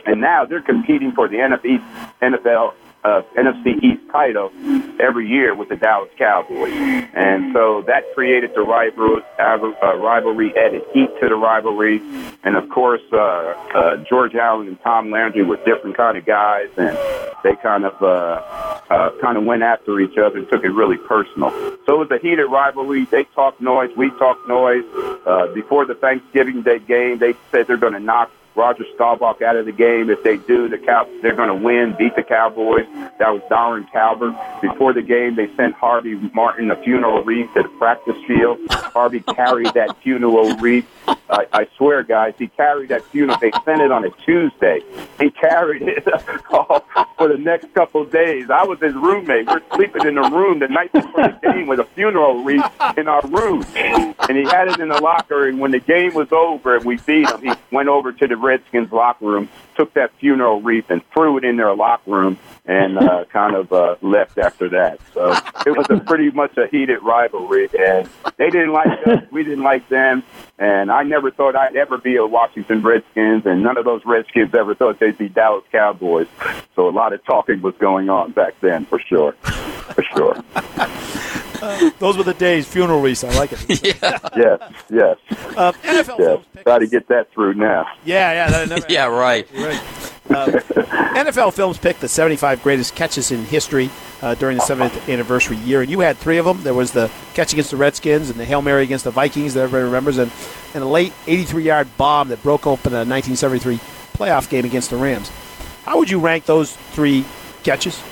And now they're competing for the NFL uh, NFC East title every year with the Dallas Cowboys. And so that created the rivalry, uh, rivalry added heat to the rivalry. And of course, uh, uh, George Allen and Tom Landry were different kind of guys, and they kind of uh, uh, kind of went after each other and took it really personal. So it was a heated rivalry. They talked noise, we talked noise. Uh, before the Thanksgiving Day game, they said they're going to knock Roger Staubach out of the game. If they do, the Cow they're going to win, beat the Cowboys. That was Diron Talbert. Before the game, they sent Harvey Martin a funeral wreath to the practice field. Harvey carried that funeral wreath. I, I swear, guys, he carried that funeral. They sent it on a Tuesday. He carried it for the next couple of days. I was his roommate. We're sleeping in the room the night before the game with a funeral wreath in our room, and he had it in the locker. And when the game was over and we beat him, he went over to the Redskins locker room, took that funeral wreath and threw it in their locker room, and uh, kind of uh, left after that. So it was a pretty much a heated rivalry, and they didn't like us, we didn't like them, and I never thought I'd ever be a Washington Redskins, and none of those Redskins ever thought they'd be Dallas Cowboys. So a lot of talking was going on back then, for sure, for sure. Uh, those were the days. Funeral wreaths. I like it. yeah. Yes. Yes. Uh, NFL yes. Try to get that through now. Yeah. Yeah. That never, yeah. Right. Right. Uh, NFL Films picked the 75 greatest catches in history uh, during the 70th anniversary year, and you had three of them. There was the catch against the Redskins and the Hail Mary against the Vikings that everybody remembers, and, and a late 83-yard bomb that broke open a 1973 playoff game against the Rams. How would you rank those three catches?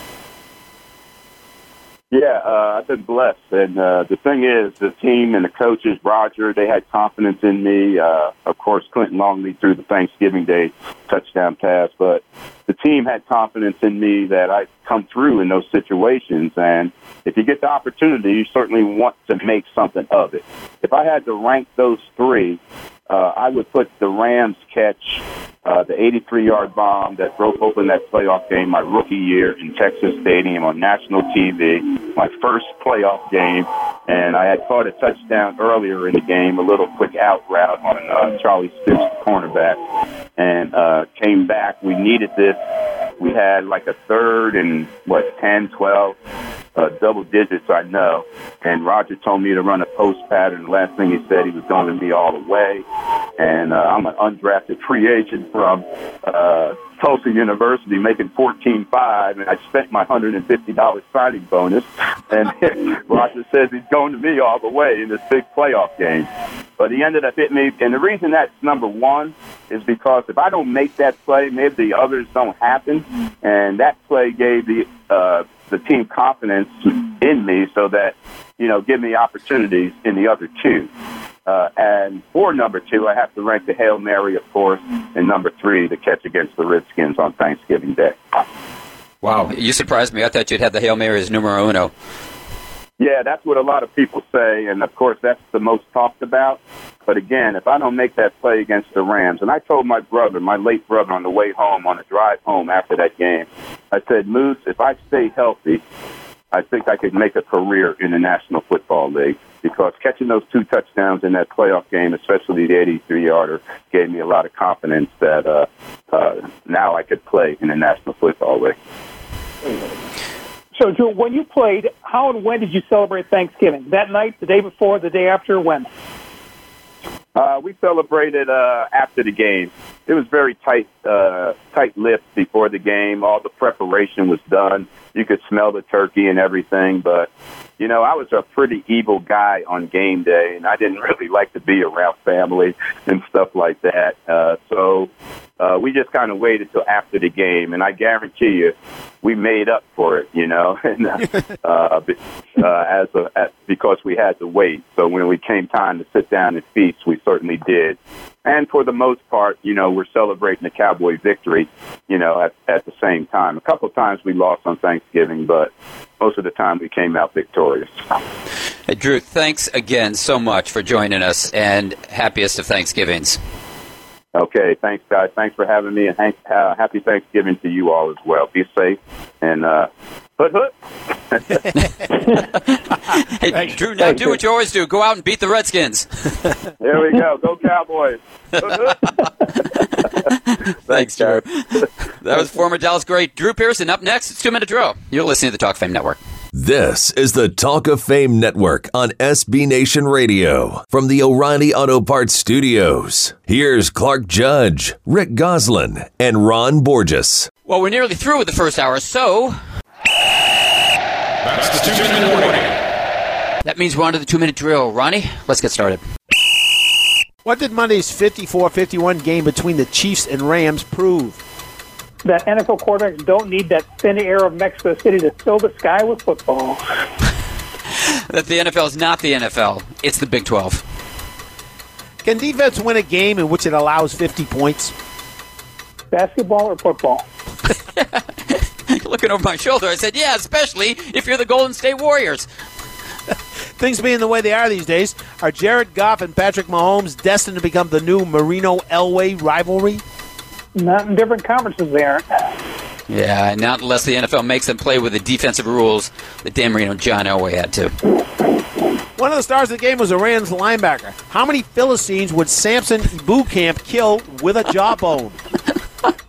Yeah, uh, I've been blessed, and uh, the thing is, the team and the coaches, Roger, they had confidence in me. Uh, of course, Clinton Longley threw the Thanksgiving Day touchdown pass, but the team had confidence in me that I'd come through in those situations. And if you get the opportunity, you certainly want to make something of it. If I had to rank those three, uh, I would put the Rams catch, uh, the 83-yard bomb that broke open that playoff game my rookie year in Texas Stadium on national TV, my first playoff game, and I had caught a touchdown earlier in the game, a little quick out route on uh, Charlie Stukes, cornerback, and uh, came back. We needed this. We had like a third and what 10, 12 uh, double digits, I know. And Roger told me to run a post pattern. The last thing he said, he was going to be all the way. And uh, I'm an undrafted free agent from uh, Tulsa University making fourteen five, and I spent my hundred and fifty dollars signing bonus. And Roger says he's going to be all the way in this big playoff game. But he ended up hitting me, and the reason that's number one is because if I don't make that play, maybe the others don't happen, and that play gave the uh, the team confidence in me, so that you know give me opportunities in the other two. Uh, and for number two, I have to rank the Hail Mary, of course, and number three, the catch against the Redskins on Thanksgiving Day. Wow, you surprised me. I thought you'd have the Hail Mary as numero uno. Yeah, that's what a lot of people say, and of course, that's the most talked about. But again, if I don't make that play against the Rams, and I told my brother, my late brother, on the way home, on the drive home after that game, I said, Moose, if I stay healthy, I think I could make a career in the National Football League because catching those two touchdowns in that playoff game, especially the 83 yarder, gave me a lot of confidence that uh, uh, now I could play in the National Football League. So, Drew, when you played, how and when did you celebrate Thanksgiving? That night, the day before, the day after, when? Uh, we celebrated uh, after the game. It was very tight, uh, tight-lipped before the game. All the preparation was done. You could smell the turkey and everything, but you know, I was a pretty evil guy on game day, and I didn't really like to be around family and stuff like that. Uh, so uh, we just kind of waited till after the game, and I guarantee you, we made up for it, you know, and, uh, uh, uh, as a as, because we had to wait. So when we came time to sit down and feast, we certainly did. And for the most part, you know, we're celebrating the Cowboy victory, you know, at, at the same time. A couple of times we lost on Thanksgiving, but most of the time we came out victorious. Hey, Drew, thanks again so much for joining us, and happiest of Thanksgivings. Okay, thanks, guys. Thanks for having me, and uh, happy Thanksgiving to you all as well. Be safe, and uh, hoot hoot. Hey, Drew, now do what you always do. Go out and beat the Redskins. there we go. Go Cowboys. Thanks, Drew. that was former Dallas great Drew Pearson. Up next, it's Two Minute Drill. You're listening to the Talk Fame Network. This is the Talk of Fame Network on SB Nation Radio from the O'Reilly Auto Parts Studios. Here's Clark Judge, Rick Gosselin, and Ron Borges. Well, we're nearly through with the first hour, so. That's the two minute warning. That means we're on to the two minute drill. Ronnie, let's get started. What did Monday's 54 51 game between the Chiefs and Rams prove? That NFL quarterbacks don't need that thin air of Mexico City to fill the sky with football. that the NFL is not the NFL, it's the Big 12. Can defense win a game in which it allows 50 points? Basketball or football? Looking over my shoulder, I said, yeah, especially if you're the Golden State Warriors. Things being the way they are these days, are Jared Goff and Patrick Mahomes destined to become the new Marino Elway rivalry? Not in different conferences, they aren't. Yeah, not unless the NFL makes them play with the defensive rules that Dan Marino and John Elway had to. One of the stars of the game was a Rams linebacker. How many Philistines would Samson Ebukam kill with a jawbone?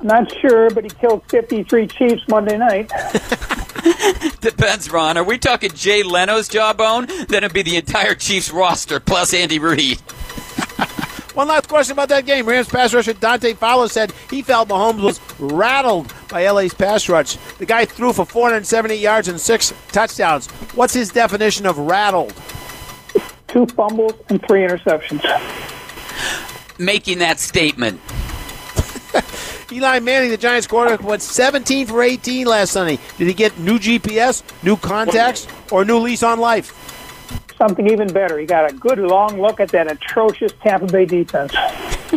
Not sure, but he killed 53 Chiefs Monday night. Depends, Ron. Are we talking Jay Leno's jawbone? Then it'd be the entire Chiefs roster plus Andy Reid. One last question about that game. Rams pass rusher Dante Fowler said he felt Mahomes was rattled by LA's pass rush. The guy threw for 470 yards and six touchdowns. What's his definition of rattled? Two fumbles and three interceptions. Making that statement. Eli Manning, the Giants quarterback, went 17 for 18 last Sunday. Did he get new GPS, new contacts, or a new lease on life? Something even better. He got a good long look at that atrocious Tampa Bay defense.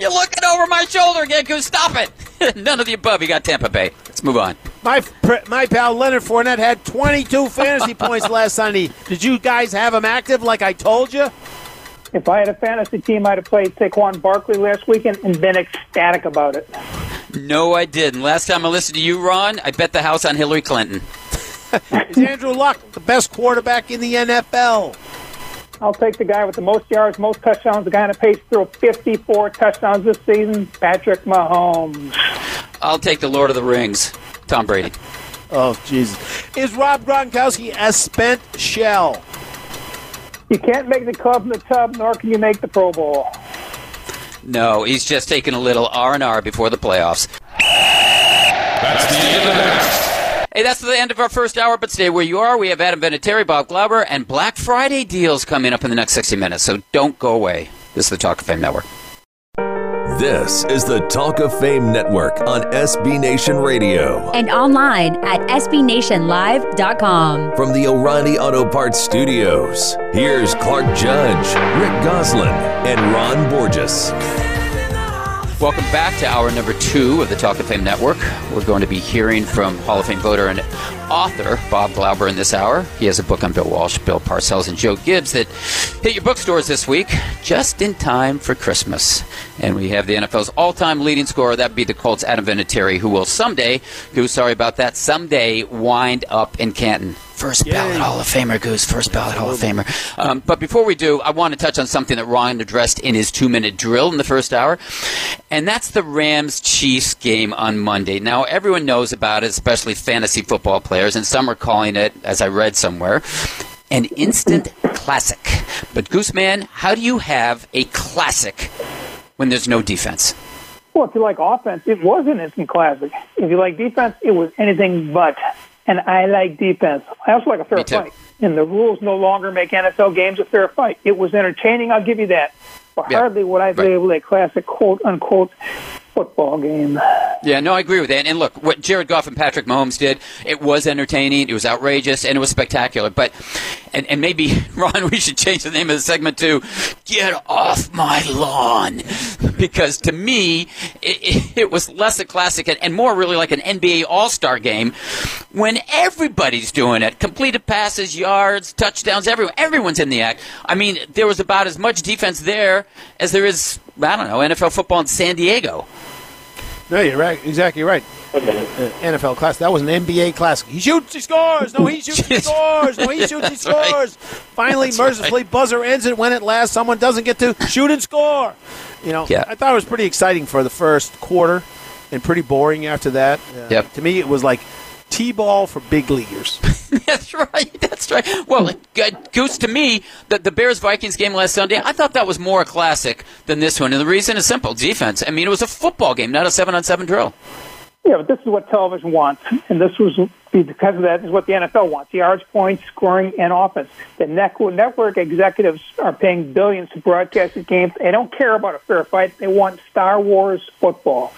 You're looking over my shoulder, Genku. Stop it. None of the above. You got Tampa Bay. Let's move on. My my pal Leonard Fournette had 22 fantasy points last Sunday. Did you guys have him active like I told you? If I had a fantasy team, I'd have played Saquon Barkley last weekend and been ecstatic about it. No, I didn't. Last time I listened to you, Ron, I bet the house on Hillary Clinton. Is Andrew Luck the best quarterback in the NFL? I'll take the guy with the most yards, most touchdowns, the guy on the pace throw 54 touchdowns this season, Patrick Mahomes. I'll take the Lord of the Rings, Tom Brady. Oh, Jesus. Is Rob Gronkowski a spent shell? You can't make the club in the tub, nor can you make the Pro Bowl. No, he's just taking a little R and R before the playoffs. That's the end of the. Hey, that's the end of our first hour, but stay where you are. We have Adam Vinatieri, Bob Glauber, and Black Friday deals coming up in the next 60 minutes, so don't go away. This is the Talk of Fame Network. This is the Talk of Fame Network on SB Nation Radio. and online at sbnationlive.com. From the O'Reilly Auto Parts Studios, here's Clark Judge, Rick Gosselin, and Ron Borges. Welcome back to hour number two of the Talk of Fame Network. We're going to be hearing from Hall of Fame voter and author Bob Glauber in this hour. He has a book on Bill Walsh, Bill Parcells, and Joe Gibbs that hit your bookstores this week just in time for Christmas. And we have the NFL's all-time leading scorer. That'd be the Colts' Adam Vinatieri, who will someday, Goose, sorry about that, someday wind up in Canton. First ballot Hall of Famer, Goose. First ballot Hall of Famer. Um, but before we do, I want to touch on something that Ryan addressed in his two-minute drill in the first hour, and that's the Rams-Chiefs game on Monday. Now, everyone knows about it, especially fantasy football players, and some are calling it, as I read somewhere, an instant classic. But Gooseman, how do you have a classic when there's no defense? Well, if you like offense, it was an instant classic. If you like defense, it was anything but. And I like defense. I also like a fair fight. And the rules no longer make NFL games a fair fight. It was entertaining, I'll give you that. But Yeah. hardly would I Right. label a classic quote unquote football game. Yeah, no, I agree with that. And look, what Jared Goff and Patrick Mahomes did, it was entertaining, it was outrageous, and it was spectacular. But, and, and maybe, Ron, we should change the name of the segment to Get Off My Lawn. Because to me, it, it, it was less a classic and, and more really like an NBA All Star game when everybody's doing it. Completed passes, yards, touchdowns, everyone, everyone's in the act. I mean, there was about as much defense there as there is, I don't know, NFL football in San Diego. No, you're right. Exactly right. Uh, NFL class. That was an NBA classic. He shoots, he scores. No, he shoots, he scores. No, he shoots, he right. scores. Finally, That's mercifully, buzzer ends it when at last someone doesn't get to shoot and score. You know, Yeah. I thought it was pretty exciting for the first quarter and pretty boring after that. Uh, Yep. To me, it was like T-ball for big leaguers. That's right. That's right. Well, uh, Goose, to me, the, the Bears Vikings game last Sunday, I thought that was more a classic than this one. And the reason is simple defense. I mean, it was a football game, not a seven on seven drill. Yeah, but this is what television wants, and this was because of that is what the NFL wants: yards, points, scoring, and offense. The network, network executives are paying billions to broadcast these games. They don't care about a fair fight. They want Star Wars football.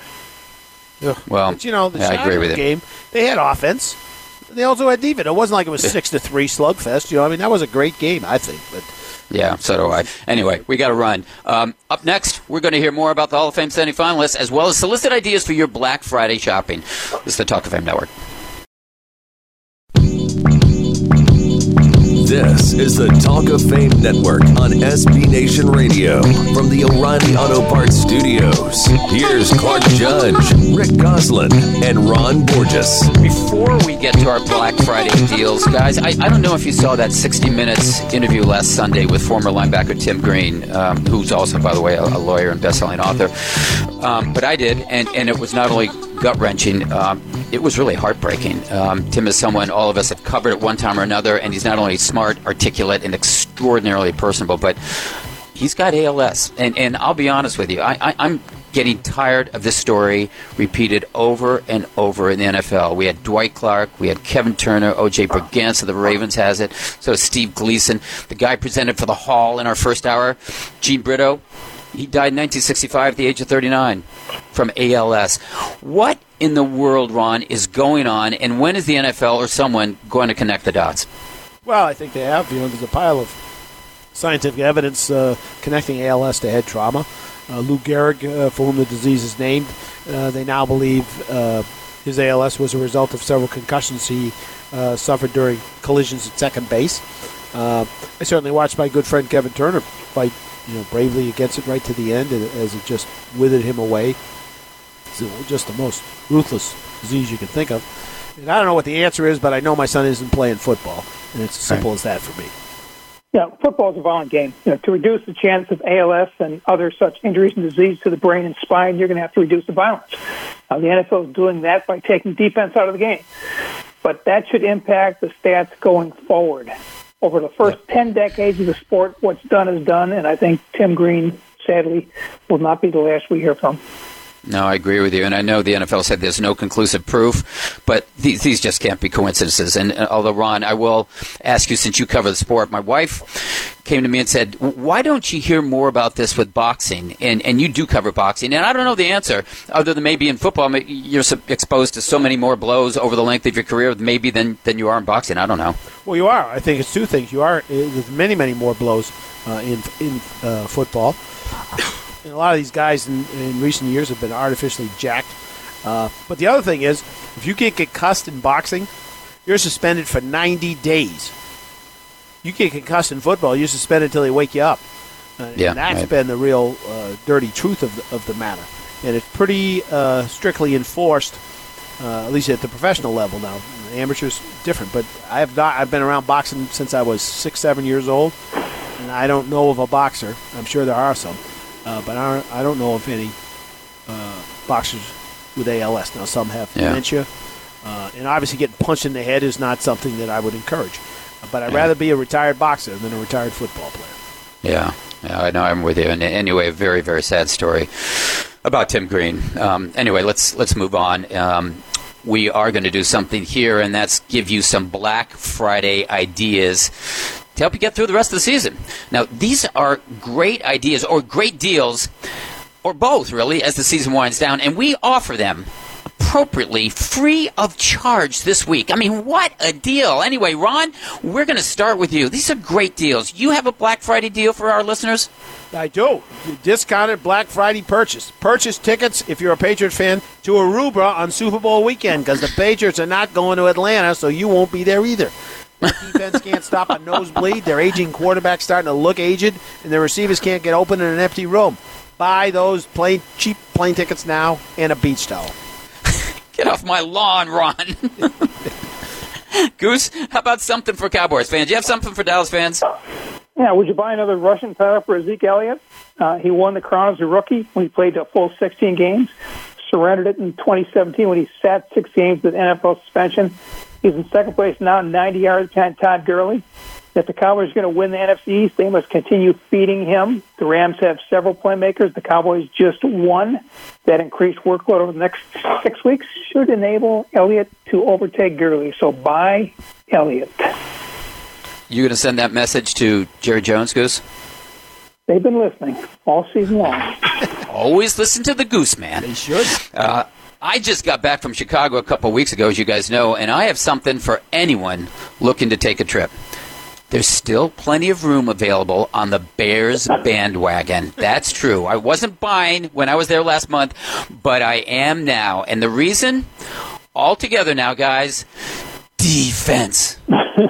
Well, But, you know, the yeah, I agree with game, they had offense. They also had defense. It wasn't like it was six to three slugfest. You know, I mean, that was a great game, I think. But Yeah, so do I. Anyway, we got to run. Um, up next, we're going to hear more about the Hall of Fame semifinalists as well as solicit ideas for your Black Friday shopping. This is the Talk of Fame Network. This is the Talk of Fame Network on SB Nation Radio. From the O'Reilly Auto Parts Studios, here's Clark Judge, Rick Gosselin, and Ron Borges. Before we get to our Black Friday deals, guys, I, I don't know if you saw that 60 Minutes interview last Sunday with former linebacker Tim Green, um, who's also, by the way, a, a lawyer and best-selling author. Um, but I did, and, and it was not only gut-wrenching, um, it was really heartbreaking. Um, Tim is someone all of us have covered at one time or another, and he's not only smart, articulate, and extraordinarily personable, but he's got ALS. And, and I'll be honest with you, I, I, I'm getting tired of this story repeated over and over in the NFL. We had Dwight Clark, we had Kevin Turner, O.J. Brigance of the Ravens has it, so Steve Gleason. The guy presented for the Hall in our first hour, Gene Brito, he died in 1965 at the age of 39 from ALS. What in the world, Ron, is going on, and when is the NFL or someone going to connect the dots? Well, I think they have. You know, there's a pile of scientific evidence uh, connecting ALS to head trauma. Uh, Lou Gehrig, uh, for whom the disease is named, uh, they now believe uh, his ALS was a result of several concussions he uh, suffered during collisions at second base. I certainly watched my good friend Kevin Turner fight, you know, bravely against it right to the end, as it just withered him away. It's just the most ruthless disease you can think of. And I don't know what the answer is, but I know my son isn't playing football, and it's as simple right. as that for me. Yeah, football is a violent game. You know, to reduce the chance of ALS and other such injuries and disease to the brain and spine, you're going to have to reduce the violence. Uh, the NFL is doing that by taking defense out of the game. But that should impact the stats going forward. Over the first 10 decades of the sport, what's done is done, and I think Tim Green, sadly, will not be the last we hear from. No, I agree with you, and I know the NFL said there's no conclusive proof, but these, these just can't be coincidences. And uh, although Ron, I will ask you since you cover the sport, my wife came to me and said, "Why don't you hear more about this with boxing?" And and you do cover boxing, and I don't know the answer other than maybe in football you're exposed to so many more blows over the length of your career, maybe than than you are in boxing. I don't know. Well, you are. I think it's two things. You are there's many many more blows uh, in in uh, football. A lot of these guys in, in recent years have been artificially jacked. Uh, but the other thing is, if you get concussed in boxing, you're suspended for 90 days. You get concussed in football, you're suspended until they wake you up. Uh, yeah, and that's right. been the real uh, dirty truth of the, of the matter. And it's pretty uh, strictly enforced, uh, at least at the professional level now. Amateurs different, but I have not. I've been around boxing since I was six, seven years old, and I don't know of a boxer. I'm sure there are some uh, but I don't, I don't know if any uh, boxers with ALS. Now, some have yeah. dementia. Uh, and obviously, getting punched in the head is not something that I would encourage. But I'd yeah. rather be a retired boxer than a retired football player. Yeah. Yeah, I know. I'm with you. And anyway, a very, very sad story about Tim Green. Um, anyway, let's let's move on. Um, we are going to do something here, and that's give you some Black Friday ideas to help you get through the rest of the season. Now, these are great ideas or great deals, or both, really, as the season winds down, and we offer them appropriately free of charge this week. I mean, what a deal. Anyway, Ron, we're going to start with you. These are great deals. You have a Black Friday deal for our listeners? I do. Discounted Black Friday purchase. Purchase tickets, if you're a Patriots fan, to Aruba on Super Bowl weekend because the Patriots are not going to Atlanta, so you won't be there either defense can't stop a nosebleed. Their aging quarterback starting to look aged, and their receivers can't get open in an empty room. Buy those plane cheap plane tickets now and a beach towel. Get off my lawn, Ron. Goose, how about something for Cowboys fans? Do you have something for Dallas fans? Yeah, would you buy another rushing title for Zeke Elliott? Uh, he won the crown as a rookie when he played a full 16 games. Surrendered it in 2017 when he sat six games with NFL suspension. He's in second place now, 90 yards behind Todd Gurley. If the Cowboys are going to win the NFC East, they must continue feeding him. The Rams have several playmakers. The Cowboys just won. That increased workload over the next six weeks should enable Elliott to overtake Gurley. So buy Elliott. You going to send that message to Jerry Jones, Goose? They've been listening all season long. Always listen to the Goose Man. They should. Uh, I just got back from Chicago a couple weeks ago, as you guys know, and I have something for anyone looking to take a trip. There's still plenty of room available on the Bears bandwagon. That's true. I wasn't buying when I was there last month, but I am now. And the reason? All together now, guys defense.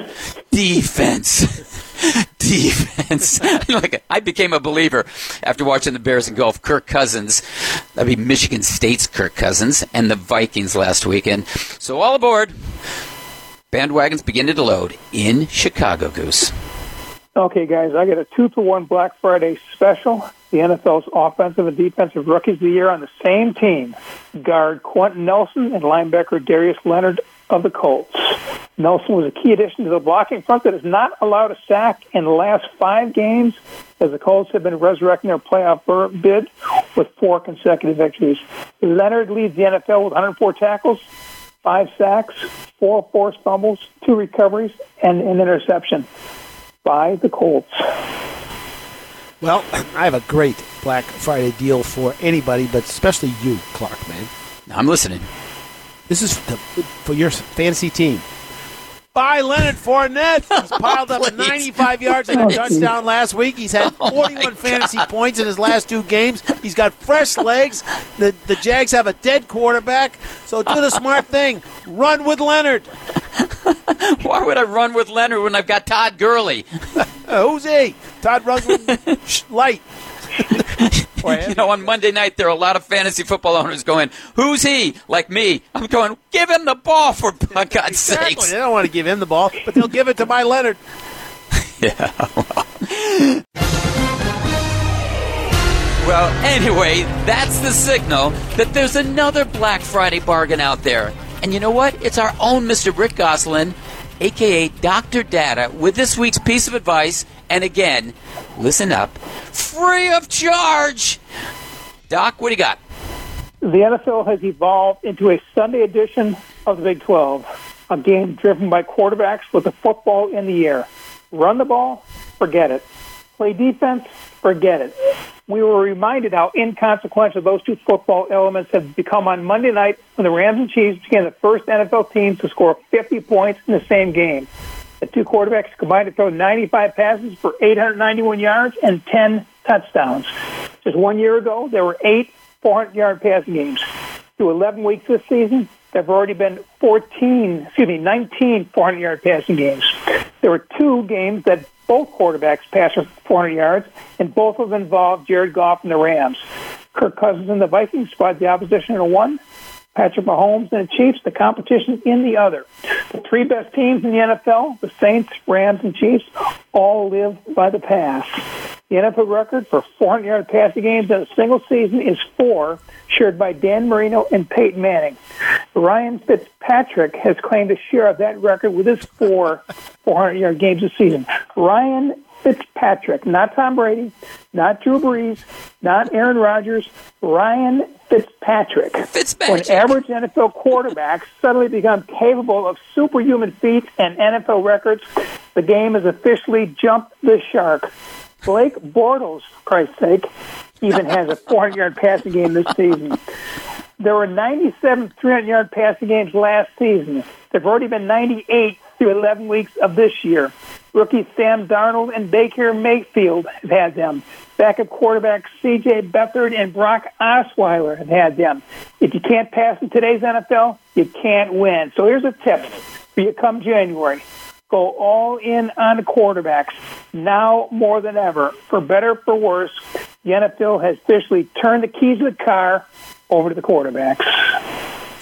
defense. defense. like I became a believer after watching the Bears and golf. Kirk Cousins, that'd be Michigan State's Kirk Cousins, and the Vikings last weekend. So all aboard. Bandwagons begin to load in Chicago, Goose. Okay, guys, I got a two for one Black Friday special. The NFL's offensive and defensive rookies of the year on the same team. Guard Quenton Nelson and linebacker Darius Leonard of the Colts. Nelson was a key addition to the blocking front that has not allowed a sack in the last five games, as the Colts have been resurrecting their playoff bid with four consecutive victories. Leonard leads the NFL with 104 tackles, five sacks, four forced fumbles, two recoveries, and an interception by the Colts. Well, I have a great Black Friday deal for anybody, but especially you, Clark, man. I'm listening. This is the, for your fantasy team. By Leonard Fournette. He's piled up 95 yards and a touchdown last week. He's had Oh, 41 fantasy points in his last two games. He's got fresh legs. The the Jags have a dead quarterback. So do the smart thing. Run with Leonard. Why would I run with Leonard when I've got Todd Gurley? Who's he? Todd Shh, light. You know, on Monday night, there are a lot of fantasy football owners going, "Who's he?" Like me, I'm going, "Give him the ball for God's Exactly. sakes!" They don't want to give him the ball, but they'll give it to my Leonard. Yeah. Well, anyway, that's the signal that there's another Black Friday bargain out there. And you know what? It's our own Mr. Rick Gosselin, aka Dr. Data, with this week's piece of advice. And again, listen up free of charge. Doc, what do you got? The NFL has evolved into a Sunday edition of the Big 12, a game driven by quarterbacks with the football in the air. Run the ball, forget it. Play defense, forget it. We were reminded how inconsequential those two football elements have become on Monday night when the Rams and Chiefs became the first NFL teams to score 50 points in the same game. The two quarterbacks combined to throw 95 passes for 891 yards and 10 touchdowns. Just one year ago, there were eight 400 yard passing games. Through 11 weeks this season, there have already been 14, excuse me, 19 400 yard passing games. There were two games that both quarterbacks passed for 400 yards, and both of them involved Jared Goff and the Rams. Kirk Cousins and the Vikings spot the opposition in a one. Patrick Mahomes and the Chiefs, the competition in the other. The three best teams in the NFL, the Saints, Rams, and Chiefs, all live by the pass. The NFL record for 400 yard passing games in a single season is four, shared by Dan Marino and Peyton Manning. Ryan Fitzpatrick has claimed a share of that record with his four 400 yard games this season. Ryan Fitzpatrick, not Tom Brady, not Drew Brees, not Aaron Rodgers, Ryan Fitzpatrick. Fitzpatrick. When average NFL quarterbacks suddenly become capable of superhuman feats and NFL records, the game has officially jumped the shark. Blake Bortles, Christ's sake, even has a 400 yard passing game this season. There were 97 300 yard passing games last season. There have already been 98 through 11 weeks of this year. Rookie Sam Darnold and Baker Mayfield have had them. Backup quarterbacks C.J. Beathard and Brock Osweiler have had them. If you can't pass in today's NFL, you can't win. So here's a tip for you come January. Go all in on the quarterbacks now more than ever. For better or for worse, the NFL has officially turned the keys of the car over to the quarterbacks.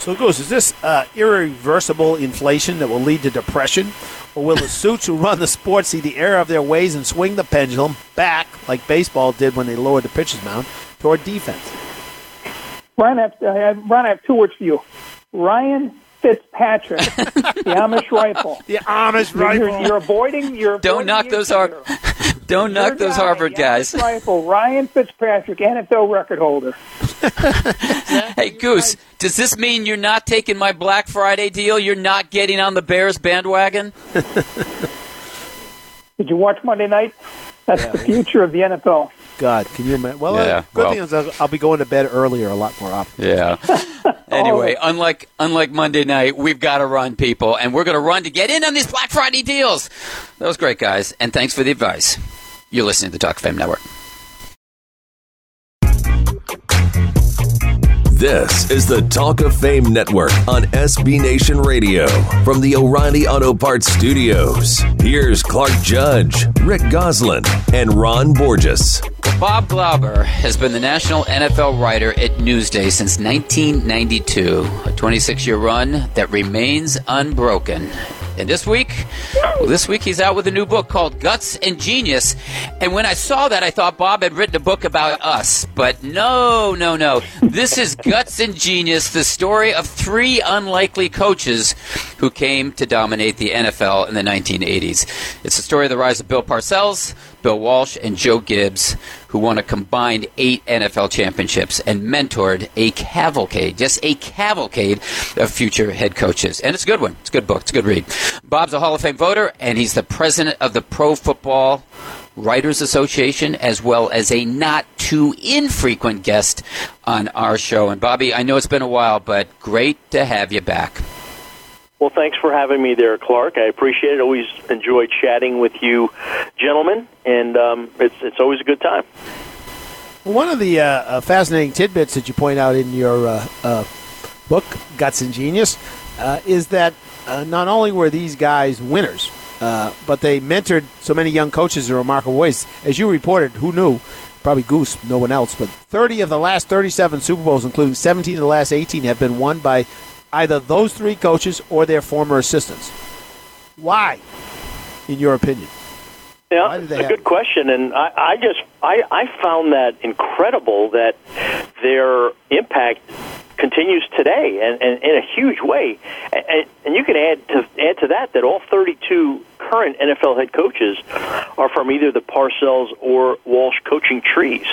So, Goose, is this uh, irreversible inflation that will lead to depression? Or will the suits who run the sport see the error of their ways and swing the pendulum back, like baseball did when they lowered the pitcher's mound, toward defense? Ryan, I have, I have- Ryan, I have two words for you. Ryan Fitzpatrick, the Amish rifle. The Amish rifle. you're, you're avoiding. You're Don't avoiding knock the those intruder. Har- Don't knock Your those Harvard guys. Rifle, Ryan Fitzpatrick, NFL record holder. Hey, Goose, does this mean you're not taking my Black Friday deal? You're not getting on the Bears bandwagon? Did you watch Monday night? That's the future of the NFL. God, can you imagine? Well, uh, Yeah, good well- thing is I'll, I'll be going to bed earlier a lot more often. Yeah. anyway, unlike unlike Monday night, we've got to run, people, and we're going to run to get in on these Black Friday deals. That was great, guys, and thanks for the advice. You're listening to the Talk of Fame Network. This is the Talk of Fame Network on SB Nation Radio from the O'Reilly Auto Parts Studios. Here's Clark Judge, Rick Gosselin, and Ron Borges. Bob Glauber has been the national NFL writer at Newsday since 1992, a 26 year run that remains unbroken. And this week, well, this week he's out with a new book called Guts and Genius. And when I saw that, I thought Bob had written a book about us. But no, no, no. This is Guts and Genius, the story of three unlikely coaches who came to dominate the NFL in the 1980s. It's the story of the rise of Bill Parcells, Bill Walsh, and Joe Gibbs, who won a combined eight NFL championships and mentored a cavalcade, just a cavalcade of future head coaches. And it's a good one. It's a good book. It's a good read. Bob's a Hall of Fame voter, and he's the president of the Pro Football Writers Association, as well as a not too infrequent guest on our show. And Bobby, I know it's been a while, but great to have you back. Well, thanks for having me there, Clark. I appreciate it. Always enjoy chatting with you, gentlemen, and um, it's it's always a good time. One of the uh, uh, fascinating tidbits that you point out in your uh, uh book, Guts and Genius, uh, is that uh, not only were these guys winners, but they mentored so many young coaches in remarkable ways. As you reported, who knew? Probably Goose, no one else, but 30 of the last 37 Super Bowls, including 17 of the last 18, have been won by either those three coaches or their former assistants. Why, in your opinion? Yeah, it's a good question, and I, I just I, I found that incredible that their impact continues today, and, and in a huge way. And, and you can add to add to that that all 32 current NFL head coaches are from either the Parcells or Walsh coaching trees,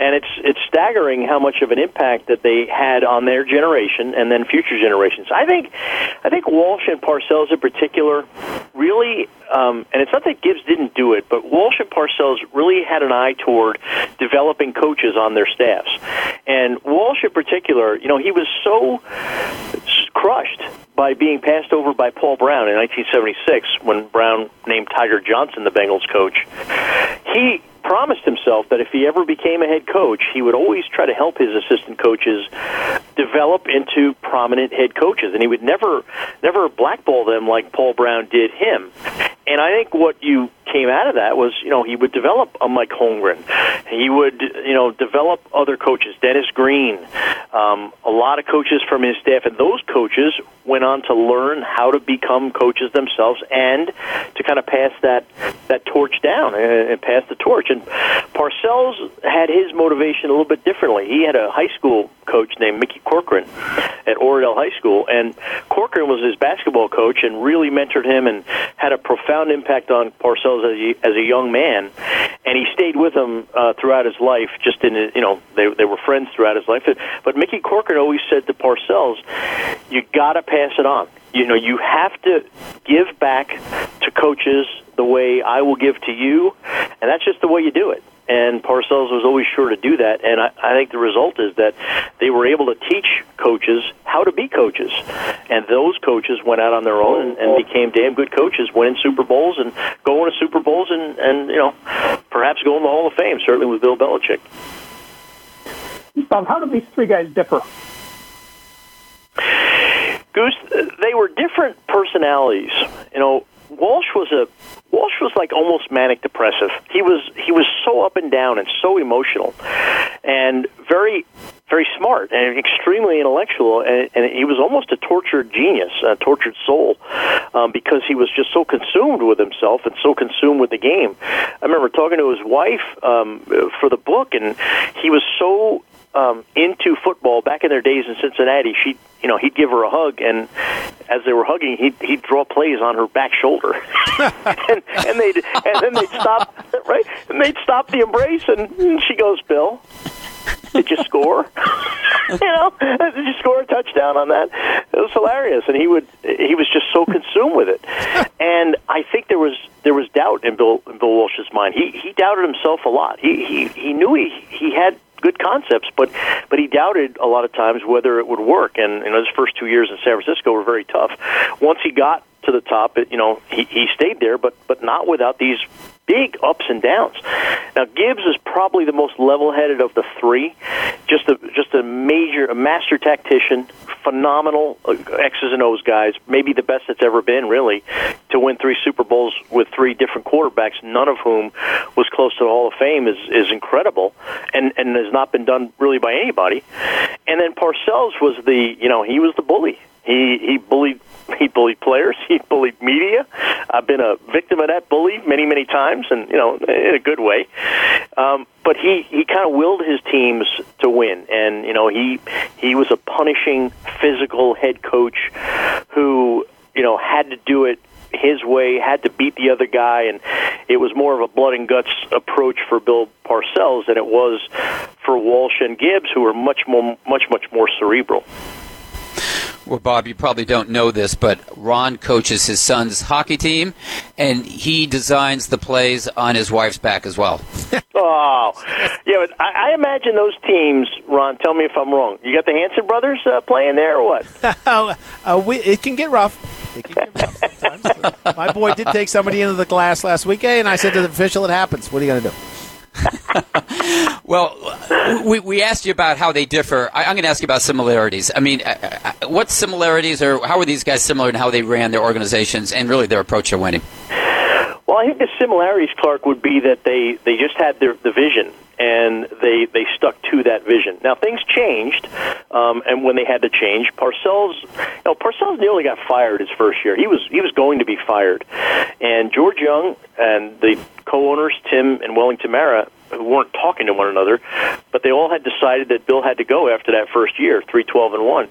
and it's it's staggering how much of an impact that they had on their generation and then future generations. I think I think Walsh and Parcells in particular really, um, and it's not that Gibbs didn't do it, but Walsh and Parcells really had an eye toward developing coaches on their staffs, and Walsh in particular, you know, he was so crushed by being passed over by Paul Brown in 1976 when Brown named Tiger Johnson the Bengals coach. He promised himself that if he ever became a head coach, he would always try to help his assistant coaches develop into prominent head coaches, and he would never, never blackball them like Paul Brown did him. And I think what you came out of that was, you know, he would develop a Mike Holmgren. He would, you know, develop other coaches, Dennis Green, um, a lot of coaches from his staff, and those coaches went on to learn how to become coaches themselves and to kind of pass that that torch down and, and pass the torch. And Parcells had his motivation a little bit differently. He had a high school coach named Mickey Corcoran at Oradell High School, and Corcoran was his basketball coach and really mentored him and had a profound impact on Parcells as a, as a young man. And he stayed with him uh, throughout his life. Just in you know they they were friends throughout his life. But Mickey Corcoran always said to Parcells, "You got to pass it on." you know you have to give back to coaches the way I will give to you, and that's just the way you do it and Parcells was always sure to do that. And I, I think the result is that they were able to teach coaches how to be coaches, and those coaches went out on their own and, and became damn good coaches, winning Super Bowls and going to Super Bowls, and and you know perhaps going to the Hall of Fame, certainly with Bill Belichick. Bob, how do these three guys differ? Goose, they were different personalities. You know, Walsh was a Walsh was like almost manic depressive. He was he was so up and down and so emotional, and very very smart and extremely intellectual, and, and he was almost a tortured genius, a tortured soul, um, because he was just so consumed with himself and so consumed with the game. I remember talking to his wife um, for the book, and he was so um, into football back in their days in Cincinnati, she, you know, he'd give her a hug, and as they were hugging, he'd he'd draw plays on her back shoulder, and and they'd and then they'd stop right, and they'd stop the embrace, and she goes, Bill. Did you score? you know, did you score a touchdown on that? It was hilarious, and he would he was just so consumed with it. And I think there was there was doubt in Bill in Bill Walsh's mind. He he doubted himself a lot. He he he knew he he had good concepts, but but he doubted a lot of times whether it would work. And you know, his first two years in San Francisco were very tough. Once he got to the top, it, you know, he, he stayed there, but but not without these big ups and downs. Now Gibbs is probably the most level-headed of the three. Just a just a major, a master tactician, phenomenal uh, X's and O's guys. Maybe the best that's ever been, really, to win three Super Bowls with three different quarterbacks, none of whom was close to the Hall of Fame, is is incredible, and and has not been done really by anybody. And then Parcells was the, you know, he was the bully. He he bullied he bullied players. He bullied media. I've been a victim of that bully many, many times, and you know, in a good way. Um, but he he kind of willed his teams to win, and you know, he he was a punishing, physical head coach who you know had to do it his way, had to beat the other guy, and it was more of a blood and guts approach for Bill Parcells than it was for Walsh and Gibbs, who were much more, much, much more cerebral. Well, Bob, you probably don't know this, but Ron coaches his son's hockey team, and he designs the plays on his wife's back as well. oh, yeah, but I, I imagine those teams. Ron, tell me if I'm wrong. You got the Hanson brothers uh, playing there, or what? uh, we, it can get rough. It can get rough sometimes. My boy did take somebody into the glass last week, and I said to the official, "It happens. What are you going to do?" well, we, we asked you about how they differ. I, am going to ask you about similarities. I mean, uh, uh, what similarities or how are these guys similar in how they ran their organizations and really their approach to winning? Well, I think the similarities, Clark, would be that they, they just had their the vision and they they stuck to that vision. Now things changed, um, and when they had to change, Parcells, you know, Parcells nearly got fired his first year. He was he was going to be fired, and George Young and the co-owners Tim and Wellington Mara who weren't talking to one another, but they all had decided that Bill had to go after that first year, three twelve and one,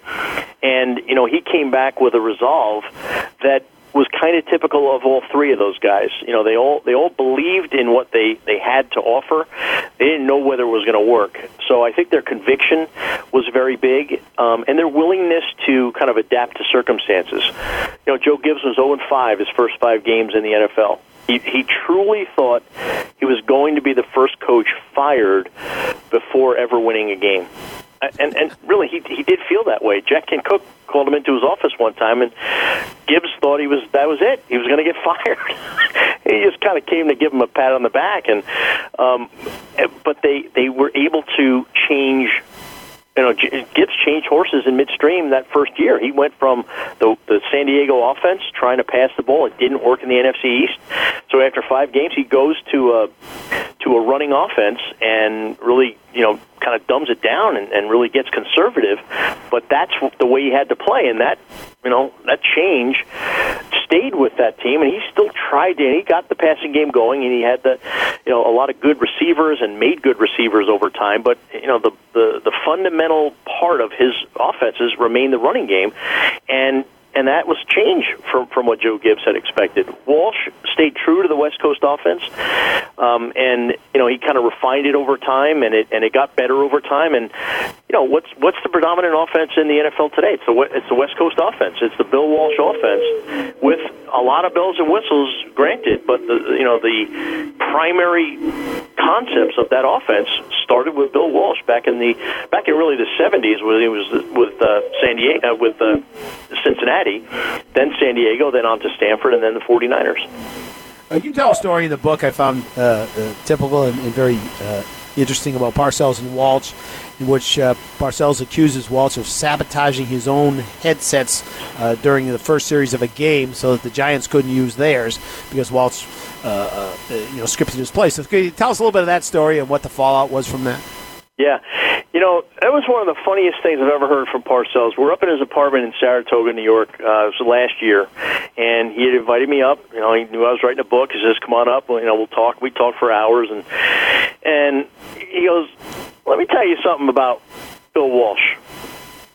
and you know he came back with a resolve that was kind of typical of all three of those guys. You know, they all they all believed in what they they had to offer. They didn't know whether it was going to work. So I think their conviction was very big, um, and their willingness to kind of adapt to circumstances. You know, Joe Gibbs was 0 5 his first five games in the NFL. He, he truly thought he was going to be the first coach fired before ever winning a game and and really he he did feel that way. Jack Kent Cooke called him into his office one time, and Gibbs thought he was that was it. He was going to get fired. he just kind of came to give him a pat on the back, and um, but they they were able to change you know, Gibbs changed horses in midstream that first year. He went from the, the San Diego offense trying to pass the ball. It didn't work in the NFC East. So after five games, he goes to a to a running offense and really, you know, kind of dumbs it down and, and really gets conservative. But that's the way he had to play, and that you know that change stayed with that team, and he still tried to. And he got the passing game going, and he had the you know a lot of good receivers and made good receivers over time. But you know the the the fundamental part of his offenses remained the running game, and and that was change from from what Joe Gibbs had expected. Walsh stayed true to the West Coast offense, um, and you know he kind of refined it over time, and it and it got better over time. And you know what's what's the predominant offense in the NFL today? It's the it's the West Coast offense. It's the Bill Walsh offense with a lot of bells and whistles, granted, but the you know the primary concepts of that offense started with Bill Walsh back in the back in really the 70s when he was with uh, San Diego uh, with uh, Cincinnati, then San Diego, then on to Stanford, and then the 49ers. Uh, you tell a story in the book I found uh, uh, typical and, and very uh, interesting about Parcells and Walsh, in which uh, Parcells accuses Walsh of sabotaging his own headsets uh, during the first series of a game so that the Giants couldn't use theirs because Walsh, you know, scripted his play. So tell us a little bit of that story and what the fallout was from that. Yeah. You know, that was one of the funniest things I've ever heard from Parcells. We're up in his apartment in Saratoga, New York. Uh, it was last year, and he had invited me up. You know, he knew I was writing a book. He says, "Come on up. You know, we'll talk." We talked for hours, and and he goes, "Let me tell you something about Bill Walsh."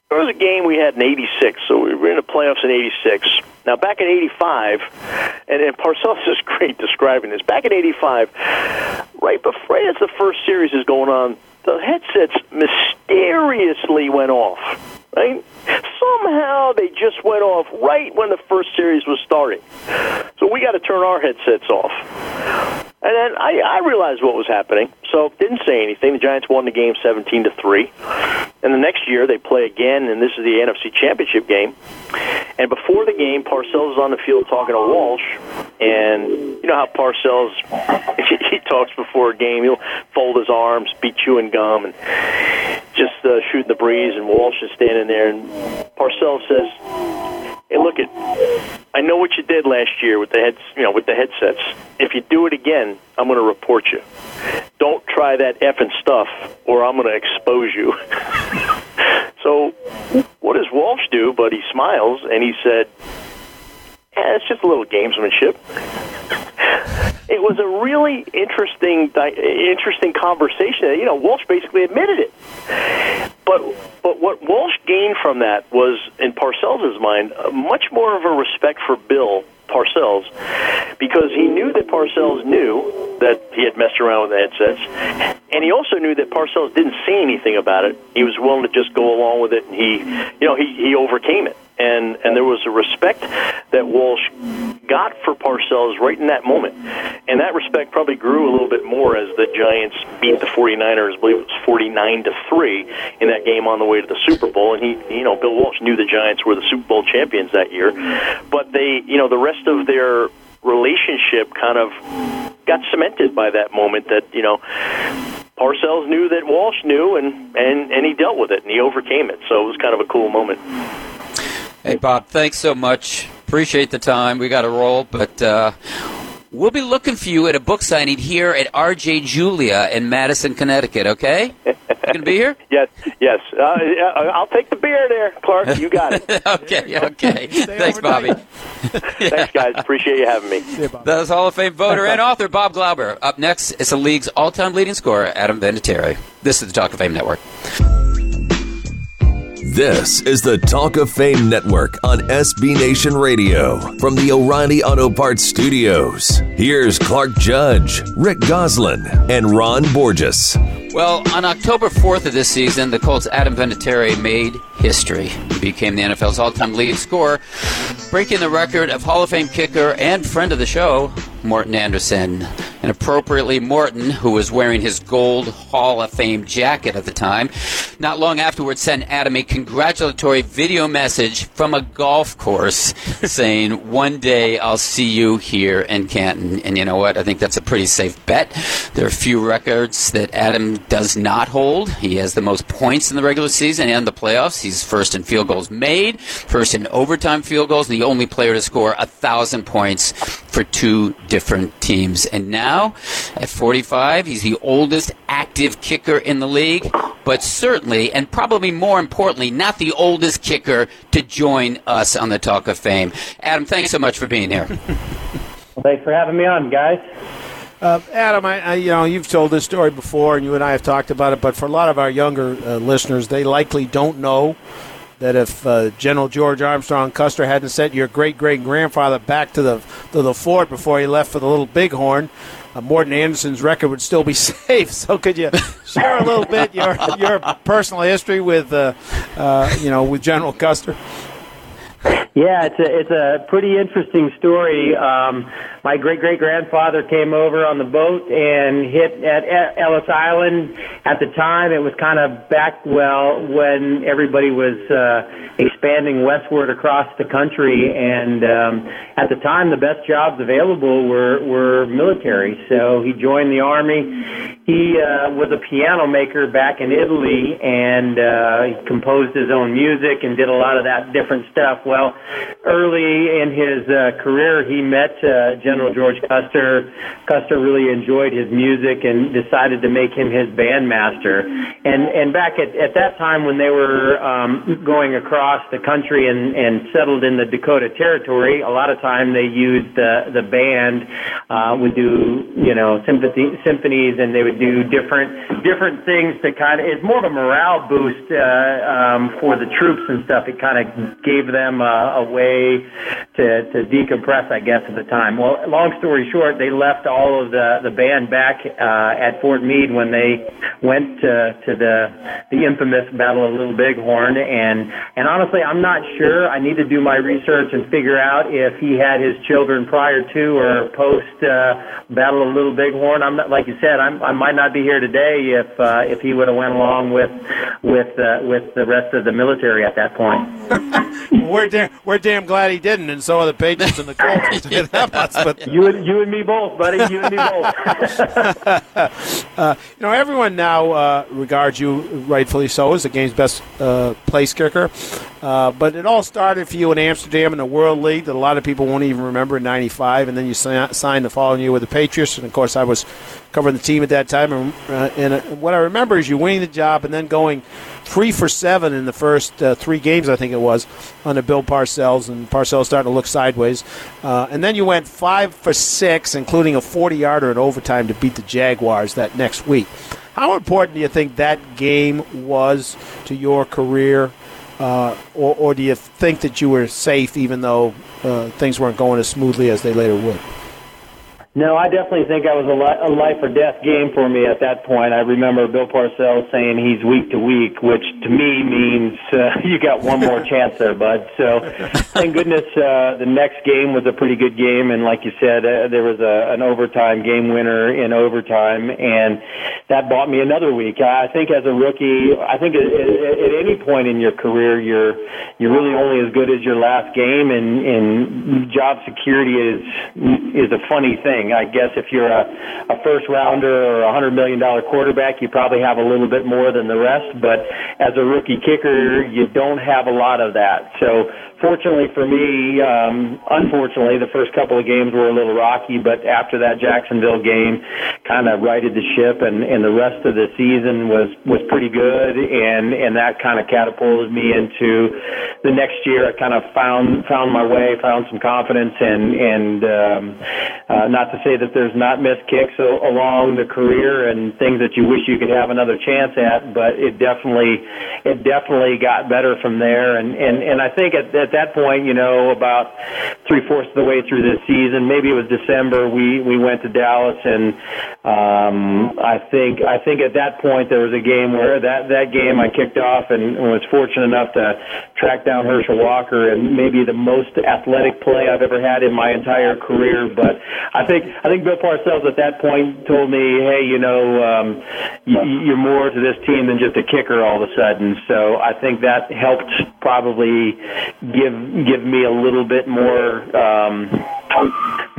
There was a game we had in '86, so we were in the playoffs in '86. Now, back in '85, and, and Parcells is great describing this. Back in '85, right before, right as the first series is going on, the headsets mysteriously went off. Right? Somehow they just went off right when the first series was starting. So we got to turn our headsets off. And then I, I realized what was happening, so didn't say anything. The Giants won the game 17 to three. And the next year they play again, and this is the NFC Championship game. And before the game, Parcells is on the field talking to Walsh, and you know how Parcells he talks before a game. He'll fold his arms, be chewing gum, and just uh, shooting the breeze. And Walsh is standing there, and Parcells says, "Hey, look it. I know what you did last year with the heads, you know, with the headsets. If you do it again, I'm going to report you. Don't try that effing stuff, or I'm going to expose you." so, what does Walsh do? But he smiles and he said, yeah, "It's just a little gamesmanship." It was a really interesting, interesting conversation. You know, Walsh basically admitted it. But but what Walsh gained from that was, in Parcells' mind, uh, much more of a respect for Bill Parcells because he knew that Parcells knew that he had messed around with the headsets, and he also knew that Parcells didn't say anything about it. He was willing to just go along with it, and he, you know, he he overcame it and and there was a respect that Walsh got for Parcells right in that moment. And that respect probably grew a little bit more as the Giants beat the 49ers, I believe it was 49 to 3 in that game on the way to the Super Bowl. And he, you know, Bill Walsh knew the Giants were the Super Bowl champions that year. But they, you know, the rest of their relationship kind of got cemented by that moment that, you know, Parcells knew that Walsh knew, and, and, and he dealt with it, and he overcame it. So it was kind of a cool moment. Hey, Bob, thanks so much. Appreciate the time. We got to roll, but uh, we'll be looking for you at a book signing here at RJ Julia in Madison, Connecticut, okay? You going to be here? yes, yes. Uh, I'll take the beer there, Clark. You got it. okay, okay. Thanks, Bobby. Thanks, guys. Appreciate you having me. That was Hall of Fame voter and author Bob Glauber. Up next is the league's all-time leading scorer, Adam Vinatieri. This is the Talk of Fame Network. This is the Talk of Fame Network on SB Nation Radio from the O'Reilly Auto Parts Studios. Here's Clark Judge, Rick Gosselin, and Ron Borges. Well, on October 4th of this season, the Colts' Adam Vinatieri made history. He became the NFL's all-time leading scorer, breaking the record of Hall of Fame kicker and friend of the show, Morten Andersen. And appropriately, Morten, who was wearing his gold Hall of Fame jacket at the time, not long afterwards sent Adam a congratulatory video message from a golf course saying, One day I'll see you here in Canton. And you know what? I think that's a pretty safe bet. There are a few records that Adam does not hold. He has the most points in the regular season and the playoffs. He's first in field goals made, first in overtime field goals, and the only player to score a thousand points for two different teams. And now, at 45, he's the oldest active kicker in the league, but certainly, and probably more importantly, not the oldest kicker to join us on the Talk of Fame. Adam, thanks so much for being here. well, thanks for having me on, guys. Uh, Adam, I, I, you know you've told this story before, and you and I have talked about it. But for a lot of our younger uh, listeners, they likely don't know that if uh, General George Armstrong Custer hadn't sent your great great grandfather back to the to the fort before he left for the Little Bighorn, uh, Morten Andersen's record would still be safe. So, could you share a little bit your your personal history with uh, uh, you know with General Custer? Yeah, it's a it's a pretty interesting story. Um, my great great grandfather came over on the boat and hit at Ellis Island. At the time, it was kind of back well when everybody was uh, expanding westward across the country, and um, at the time, the best jobs available were were military. So he joined the army. He uh, was a piano maker back in Italy, and uh, he composed his own music and did a lot of that different stuff. Well early in his uh, career, he met uh, General George Custer. Custer really enjoyed his music and decided to make him his bandmaster. And and back at, at that time when they were um, going across the country and, and settled in the Dakota Territory, a lot of time they used the the band uh, would do you know symphony, symphonies and they would do different different things to kind of it's more of a morale boost uh, um, for the troops and stuff. It kind of gave them uh, a way to, to decompress, I guess, at the time. Well, long story short, they left all of the, the band back uh, at Fort Meade when they went to, to the the infamous Battle of Little Bighorn. And and honestly, I'm not sure. I need to do my research and figure out if he had his children prior to or post uh, Battle of Little Bighorn. I'm not like you said. I'm, I might not be here today if uh, if he would have went along with with uh, with the rest of the military at that point. damn, we're damn glad he didn't, and so are the Patriots and the Colts. but, you and you and me both, buddy. You and me both. uh, you know, everyone now uh, regards you, rightfully so, as the game's best uh, place kicker. Uh, but it all started for you in Amsterdam in the World League that a lot of people won't even remember in '95, and then you signed the following year with the Patriots. And of course, I was covering the team at that time. And, uh, and uh, what I remember is you winning the job and then going three for seven in the first uh, three games, I think it was, under Bill Parcells, and Parcells starting to look sideways. Uh, and then you went five for six, including a 40 yarder in overtime to beat the Jaguars that next week. How important do you think that game was to your career? Uh, or, or, do you think that you were safe even though uh, things weren't going as smoothly as they later would? No, I definitely think I was a, li- a life or death game for me at that point. I remember Bill Parcells saying he's week to week, which to me means uh, you got one more chance there, bud. So, thank goodness uh, the next game was a pretty good game, and like you said, uh, there was a, an overtime game winner in overtime, and that bought me another week. I think as a rookie, I think at, at, at any point in your career, you're you're really only as good as your last game, and, and job security is is a funny thing. I guess if you're a, a first rounder or a hundred million dollar quarterback, you probably have a little bit more than the rest. But as a rookie kicker, you don't have a lot of that. So fortunately for me, um, unfortunately, the first couple of games were a little rocky, but after that Jacksonville game, kind of righted the ship, and and the rest of the season was was pretty good, and and that kind of catapulted me into the next year. I kind of found found my way, found some confidence, and and um, uh, not to say that there's not missed kicks along the career and things that you wish you could have another chance at, but it definitely it definitely got better from there, and and and I think at, at at that point, you know, about three fourths of the way through the season, maybe it was December, we we went to Dallas, and um, I think I think at that point there was a game where that that game I kicked off and was fortunate enough to track down Herschel Walker, and maybe the most athletic play I've ever had in my entire career. But I think I think Bill Parcells at that point told me, hey, you know, um, you're more to this team than just a kicker all of a sudden. So I think that helped probably give give me a little bit more um,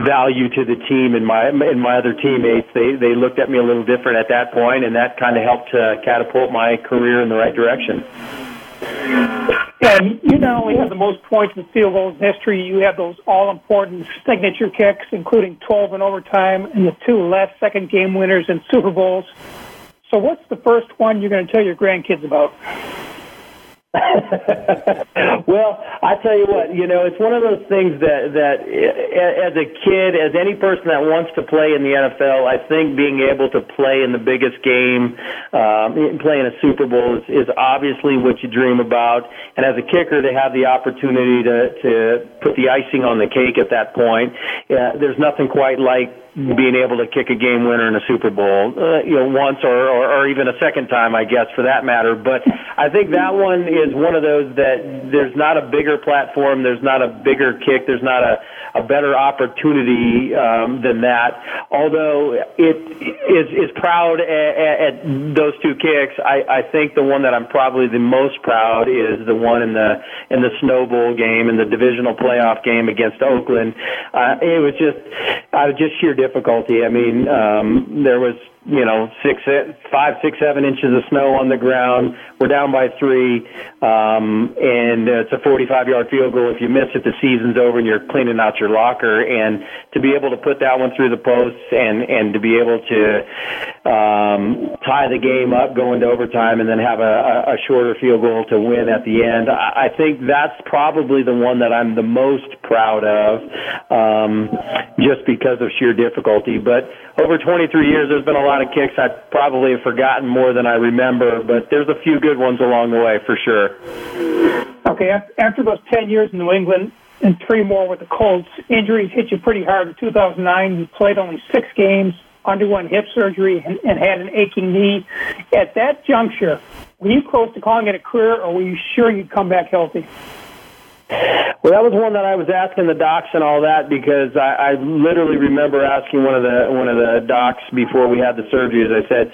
value to the team and my and my other teammates. They they looked at me a little different at that point, and that kind of helped to catapult my career in the right direction. And you not only have the most points in field goals in history, you have those all-important signature kicks, including 12 in overtime and the two last-second game winners in Super Bowls. So, what's the first one you're going to tell your grandkids about? well, I tell you what, you know, it's one of those things that that as a kid, as any person that wants to play in the NFL, I think being able to play in the biggest game, um, play in a Super Bowl is, is obviously what you dream about. And as a kicker, to have the opportunity to to put the icing on the cake at that point, uh, there's nothing quite like being able to kick a game winner in a Super Bowl, uh, you know, once or, or, or even a second time, I guess, for that matter. But I think that one is one of those that there's not a bigger platform, there's not a bigger kick, there's not a, a better opportunity um, than that. Although it is, is proud at, at those two kicks, I, I think the one that I'm probably the most proud is the one in the in the Snow Bowl game in the divisional playoff game against Oakland. Uh, it was just, I was just sheer difficulty. I mean, um, there was you know, six, five, six, seven inches of snow on the ground. We're down by three, um, and it's a 45-yard field goal. If you miss it, the season's over, and you're cleaning out your locker. And to be able to put that one through the posts, and and to be able to um, tie the game up, go into overtime, and then have a, a shorter field goal to win at the end, I think that's probably the one that I'm the most proud of, um, just because of sheer difficulty. But over 23 years, there's been a lot of kicks I probably have forgotten more than I remember, but there's a few good ones along the way for sure. Okay, after those 10 years in New England and three more with the Colts, injuries hit you pretty hard. In 2009, you played only six games, underwent hip surgery, and, and had an aching knee. At that juncture, were you close to calling it a career, or were you sure you'd come back healthy? Well, that was one that I was asking the docs and all that because I, I literally remember asking one of the one of the docs before we had the surgeries. I said,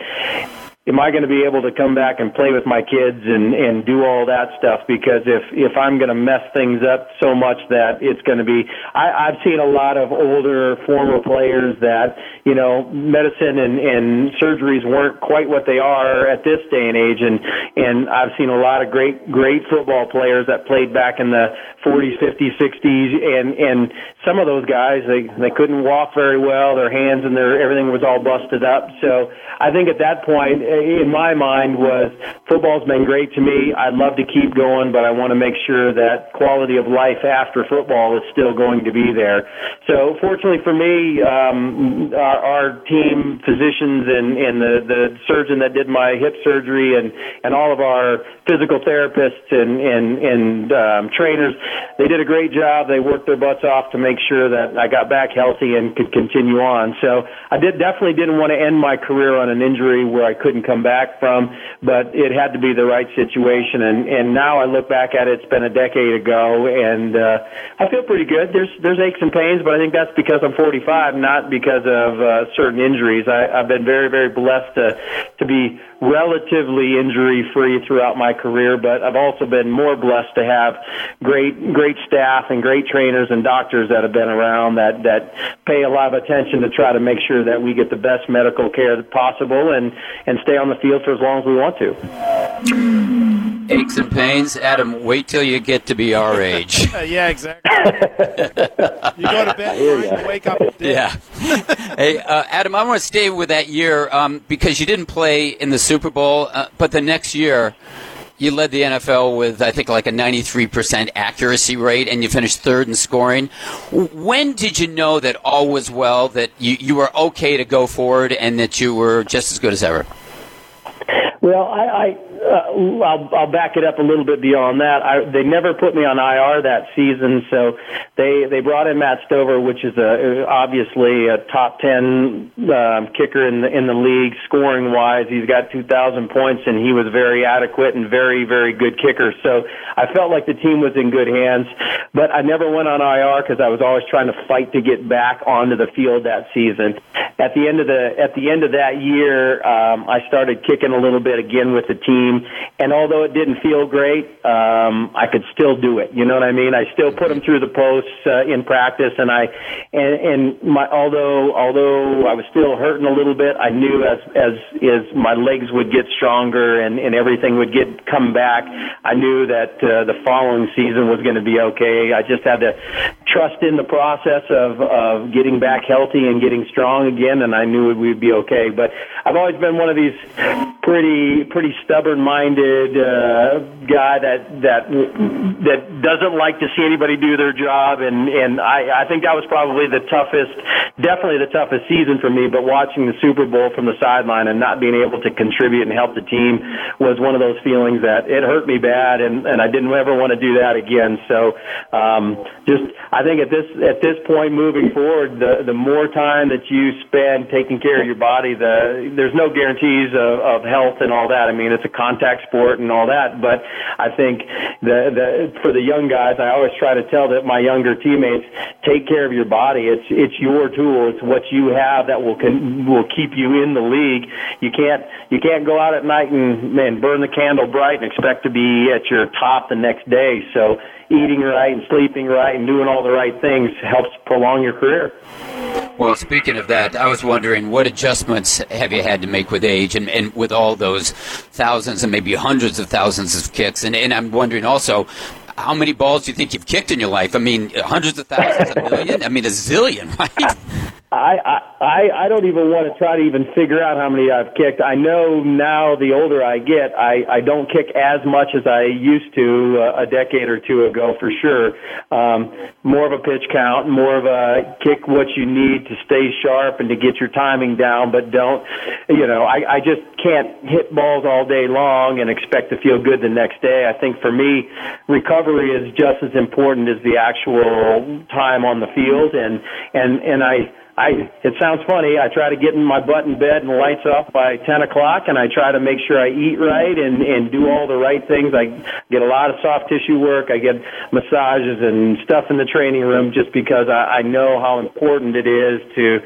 am I going to be able to come back and play with my kids and and do all that stuff? Because if if I'm going to mess things up so much that it's going to be, I, I've seen a lot of older former players that you know medicine and and surgeries weren't quite what they are at this day and age, and and I've seen a lot of great great football players that played back in the 40s, 50s, 60s, and and some of those guys they they couldn't walk very well, their hands and their everything was all busted up. So I think at that point in my mind was football's been great to me. I'd love to keep going, but I want to make sure that quality of life after football is still going to be there. So fortunately for me, um, our, our team physicians and, and the, the surgeon that did my hip surgery and, and all of our physical therapists and, and, and um, trainers, they did a great job. They worked their butts off to make sure that I got back healthy and could continue on. So I did definitely didn't want to end my career on an injury where I couldn't come back from, but it had to be the right situation. And and now I look back at it, it's been a decade ago, and uh, I feel pretty good. There's there's aches and pains, but I think that's because I'm 45, not because of uh, certain injuries. I, I've been very very blessed to to be relatively injury free throughout my career, but I've also been more blessed to have great great staff and great trainers and doctors that have been around that that pay a lot of attention to try to make sure that we get the best medical care possible and and stay on the field for as long as we want to. Aches and pains, Adam. Wait till you get to be our age. yeah, exactly. you go to bed, you wake up. Yeah. hey, uh, Adam, I want to stay with that year um, because you didn't play in the Super Bowl, uh, but the next year you led the NFL with, I think, like a 93% accuracy rate, and you finished third in scoring. When did you know that all was well, that you, you were okay to go forward, and that you were just as good as ever? Well, I, I uh, I'll, I'll back it up a little bit beyond that. I, they never put me on IR that season, so they they brought in Matt Stover, which is a obviously a top ten um, kicker in the in the league, scoring wise. He's got 2,000 points, and he was very adequate and very very good kicker. So I felt like the team was in good hands, but I never went on IR because I was always trying to fight to get back onto the field that season. At the end of the at the end of that year, um, I started kicking a little bit again with the team team. And although it didn't feel great, um, I could still do it. You know what I mean? I still put them through the posts uh, in practice, and I and, and my although although I was still hurting a little bit, I knew as as as my legs would get stronger and and everything would get come back, I knew that uh, the following season was going to be okay. I just had to trust in the process of of getting back healthy and getting strong again, and I knew we'd be okay. But I've always been one of these pretty pretty stubborn minded uh, guy that that that doesn't like to see anybody do their job, and and I, I think that was probably the toughest, definitely the toughest season for me. But watching the Super Bowl from the sideline and not being able to contribute and help the team was one of those feelings that it hurt me bad, and and I didn't ever want to do that again. So um, just I think at this at this point moving forward, the the more time that you spend taking care of your body, the there's no guarantees of, of health and all that. I mean, it's a contact sport and all that. But I think the, the for the young guys, I always try to tell that my younger teammates take care of your body. It's it's your tool. It's what you have that will can, will keep you in the league. You can't you can't go out at night and and burn the candle bright and expect to be at your top the next day. So eating right and sleeping right and doing all the right things helps prolong your career. Well, speaking of that, I was wondering what adjustments have you had to make with age and, and with all those thousands and maybe hundreds of thousands of kicks? And, and I'm wondering also, how many balls do you think you've kicked in your life? I mean, hundreds of thousands, a million? I mean, a zillion, right? I, I I don't even want to try to even figure out how many I've kicked. I know now the older I get, I I don't kick as much as I used to uh, a decade or two ago for sure. Um, more of a pitch count, more of a kick what you need to stay sharp and to get your timing down, but don't you know? I I just can't hit balls all day long and expect to feel good the next day. I think for me, recovery is just as important as the actual time on the field, and and and I I it sounds funny. I try to get in my butt in bed and lights off by ten o'clock, and I try to make sure I eat right and and do all the right things. I get a lot of soft tissue work. I get massages and stuff in the training room just because I, I know how important it is to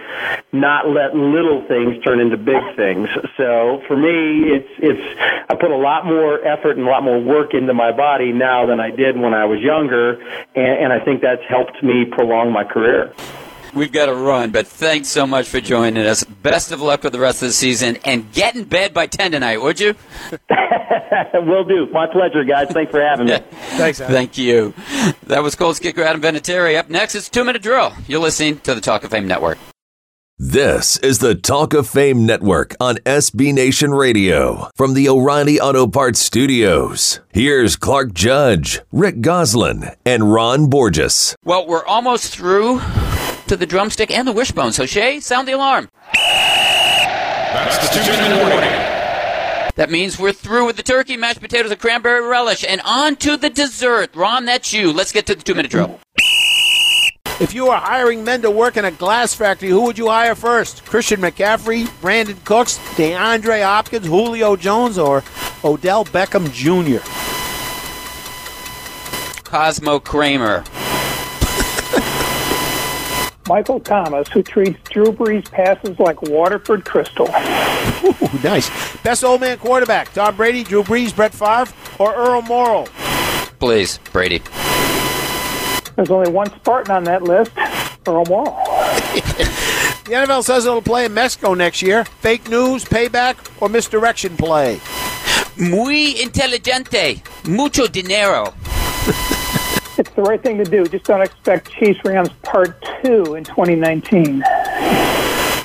not let little things turn into big things. So for me, it's it's I put a lot more effort and a lot more work into my body now than I did when I was younger, and, and I think that's helped me prolong my career. We've got to run, but thanks so much for joining us. Best of luck with the rest of the season, and get in bed by 10 tonight, would you? Will do. My pleasure, guys. Thanks for having me. Thanks, Adam. Thank you. That was Colts kicker Adam Vinatieri. Up next, it's Two Minute Drill. You're listening to the Talk of Fame Network. This is the Talk of Fame Network on SB Nation Radio from the O'Reilly Auto Parts Studios. Here's Clark Judge, Rick Gosselin, and Ron Borges. Well, we're almost through to the drumstick and the wishbone. So, Shay, sound the alarm. That's the two minute warning. That means we're through with the turkey, mashed potatoes, and cranberry relish, and on to the dessert. Ron, that's you. Let's get to the two minute drill. If you were hiring men to work in a glass factory, who would you hire first? Christian McCaffrey, Brandin Cooks, DeAndre Hopkins, Julio Jones, or Odell Beckham Jr.? Cosmo Kramer. Michael Thomas, who treats Drew Brees passes like Waterford Crystal. Ooh, nice. Best old man quarterback: Tom Brady, Drew Brees, Brett Favre, or Earl Morrall? Please, Brady. There's only one Spartan on that list, Earl Morrall. the NFL says it'll play in Mexico next year. Fake news, payback, or misdirection play? Muy inteligente. Mucho dinero. it's the right thing to do. Just don't expect Chiefs Rams Part 2 in 2019.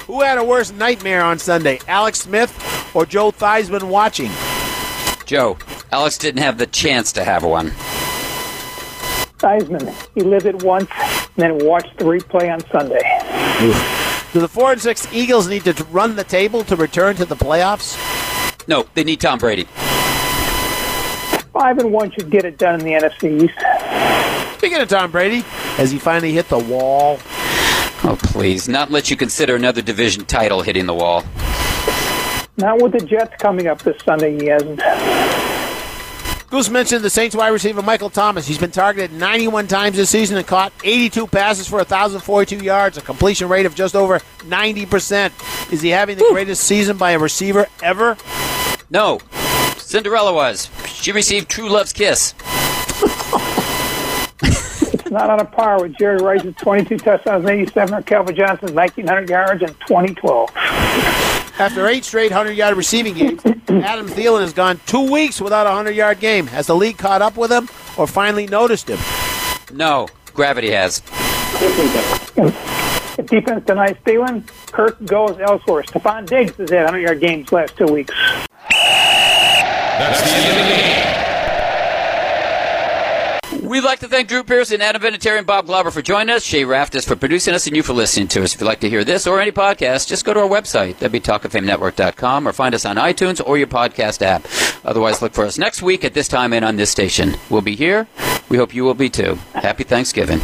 Who had a worse nightmare on Sunday, Alex Smith or Joe Theismann watching? Joe. Alex didn't have the chance to have one. Theismann. He lived it once and then watched the replay on Sunday. Do the four and six Eagles need to run the table to return to the playoffs? No, they need Tom Brady. Five and one should get it done in the NFC East. Speaking of Tom Brady, has he finally hit the wall? Oh, please. Not let you consider another division title hitting the wall. Not with the Jets coming up this Sunday, he hasn't. Goose mentioned the Saints wide receiver Michael Thomas. He's been targeted 91 times this season and caught 82 passes for 1,042 yards, a completion rate of just over 90%. Is he having the greatest season by a receiver ever? No. Cinderella was. She received true love's kiss. it's not on a par with Jerry Rice's 22 touchdowns, 87, or Calvin Johnson's 1,900 yards in 2012. After eight straight 100 yard receiving games, Adam Thielen has gone two weeks without a 100 yard game. Has the league caught up with him or finally noticed him? No, gravity has. If defense denies Thielen, Kirk goes elsewhere. Stefon Diggs has had 100 yard games last two weeks. That's the end of the game. We'd like to thank Drew Pearson, Adam Vinatieri, and Bob Glauber for joining us, Shay Raftis for producing us, and you for listening to us. If you'd like to hear this or any podcast, just go to our website, wtalkoffamenetwork.com, or find us on iTunes or your podcast app. Otherwise, look for us next week at this time and on this station. We'll be here. We hope you will be too. Happy Thanksgiving.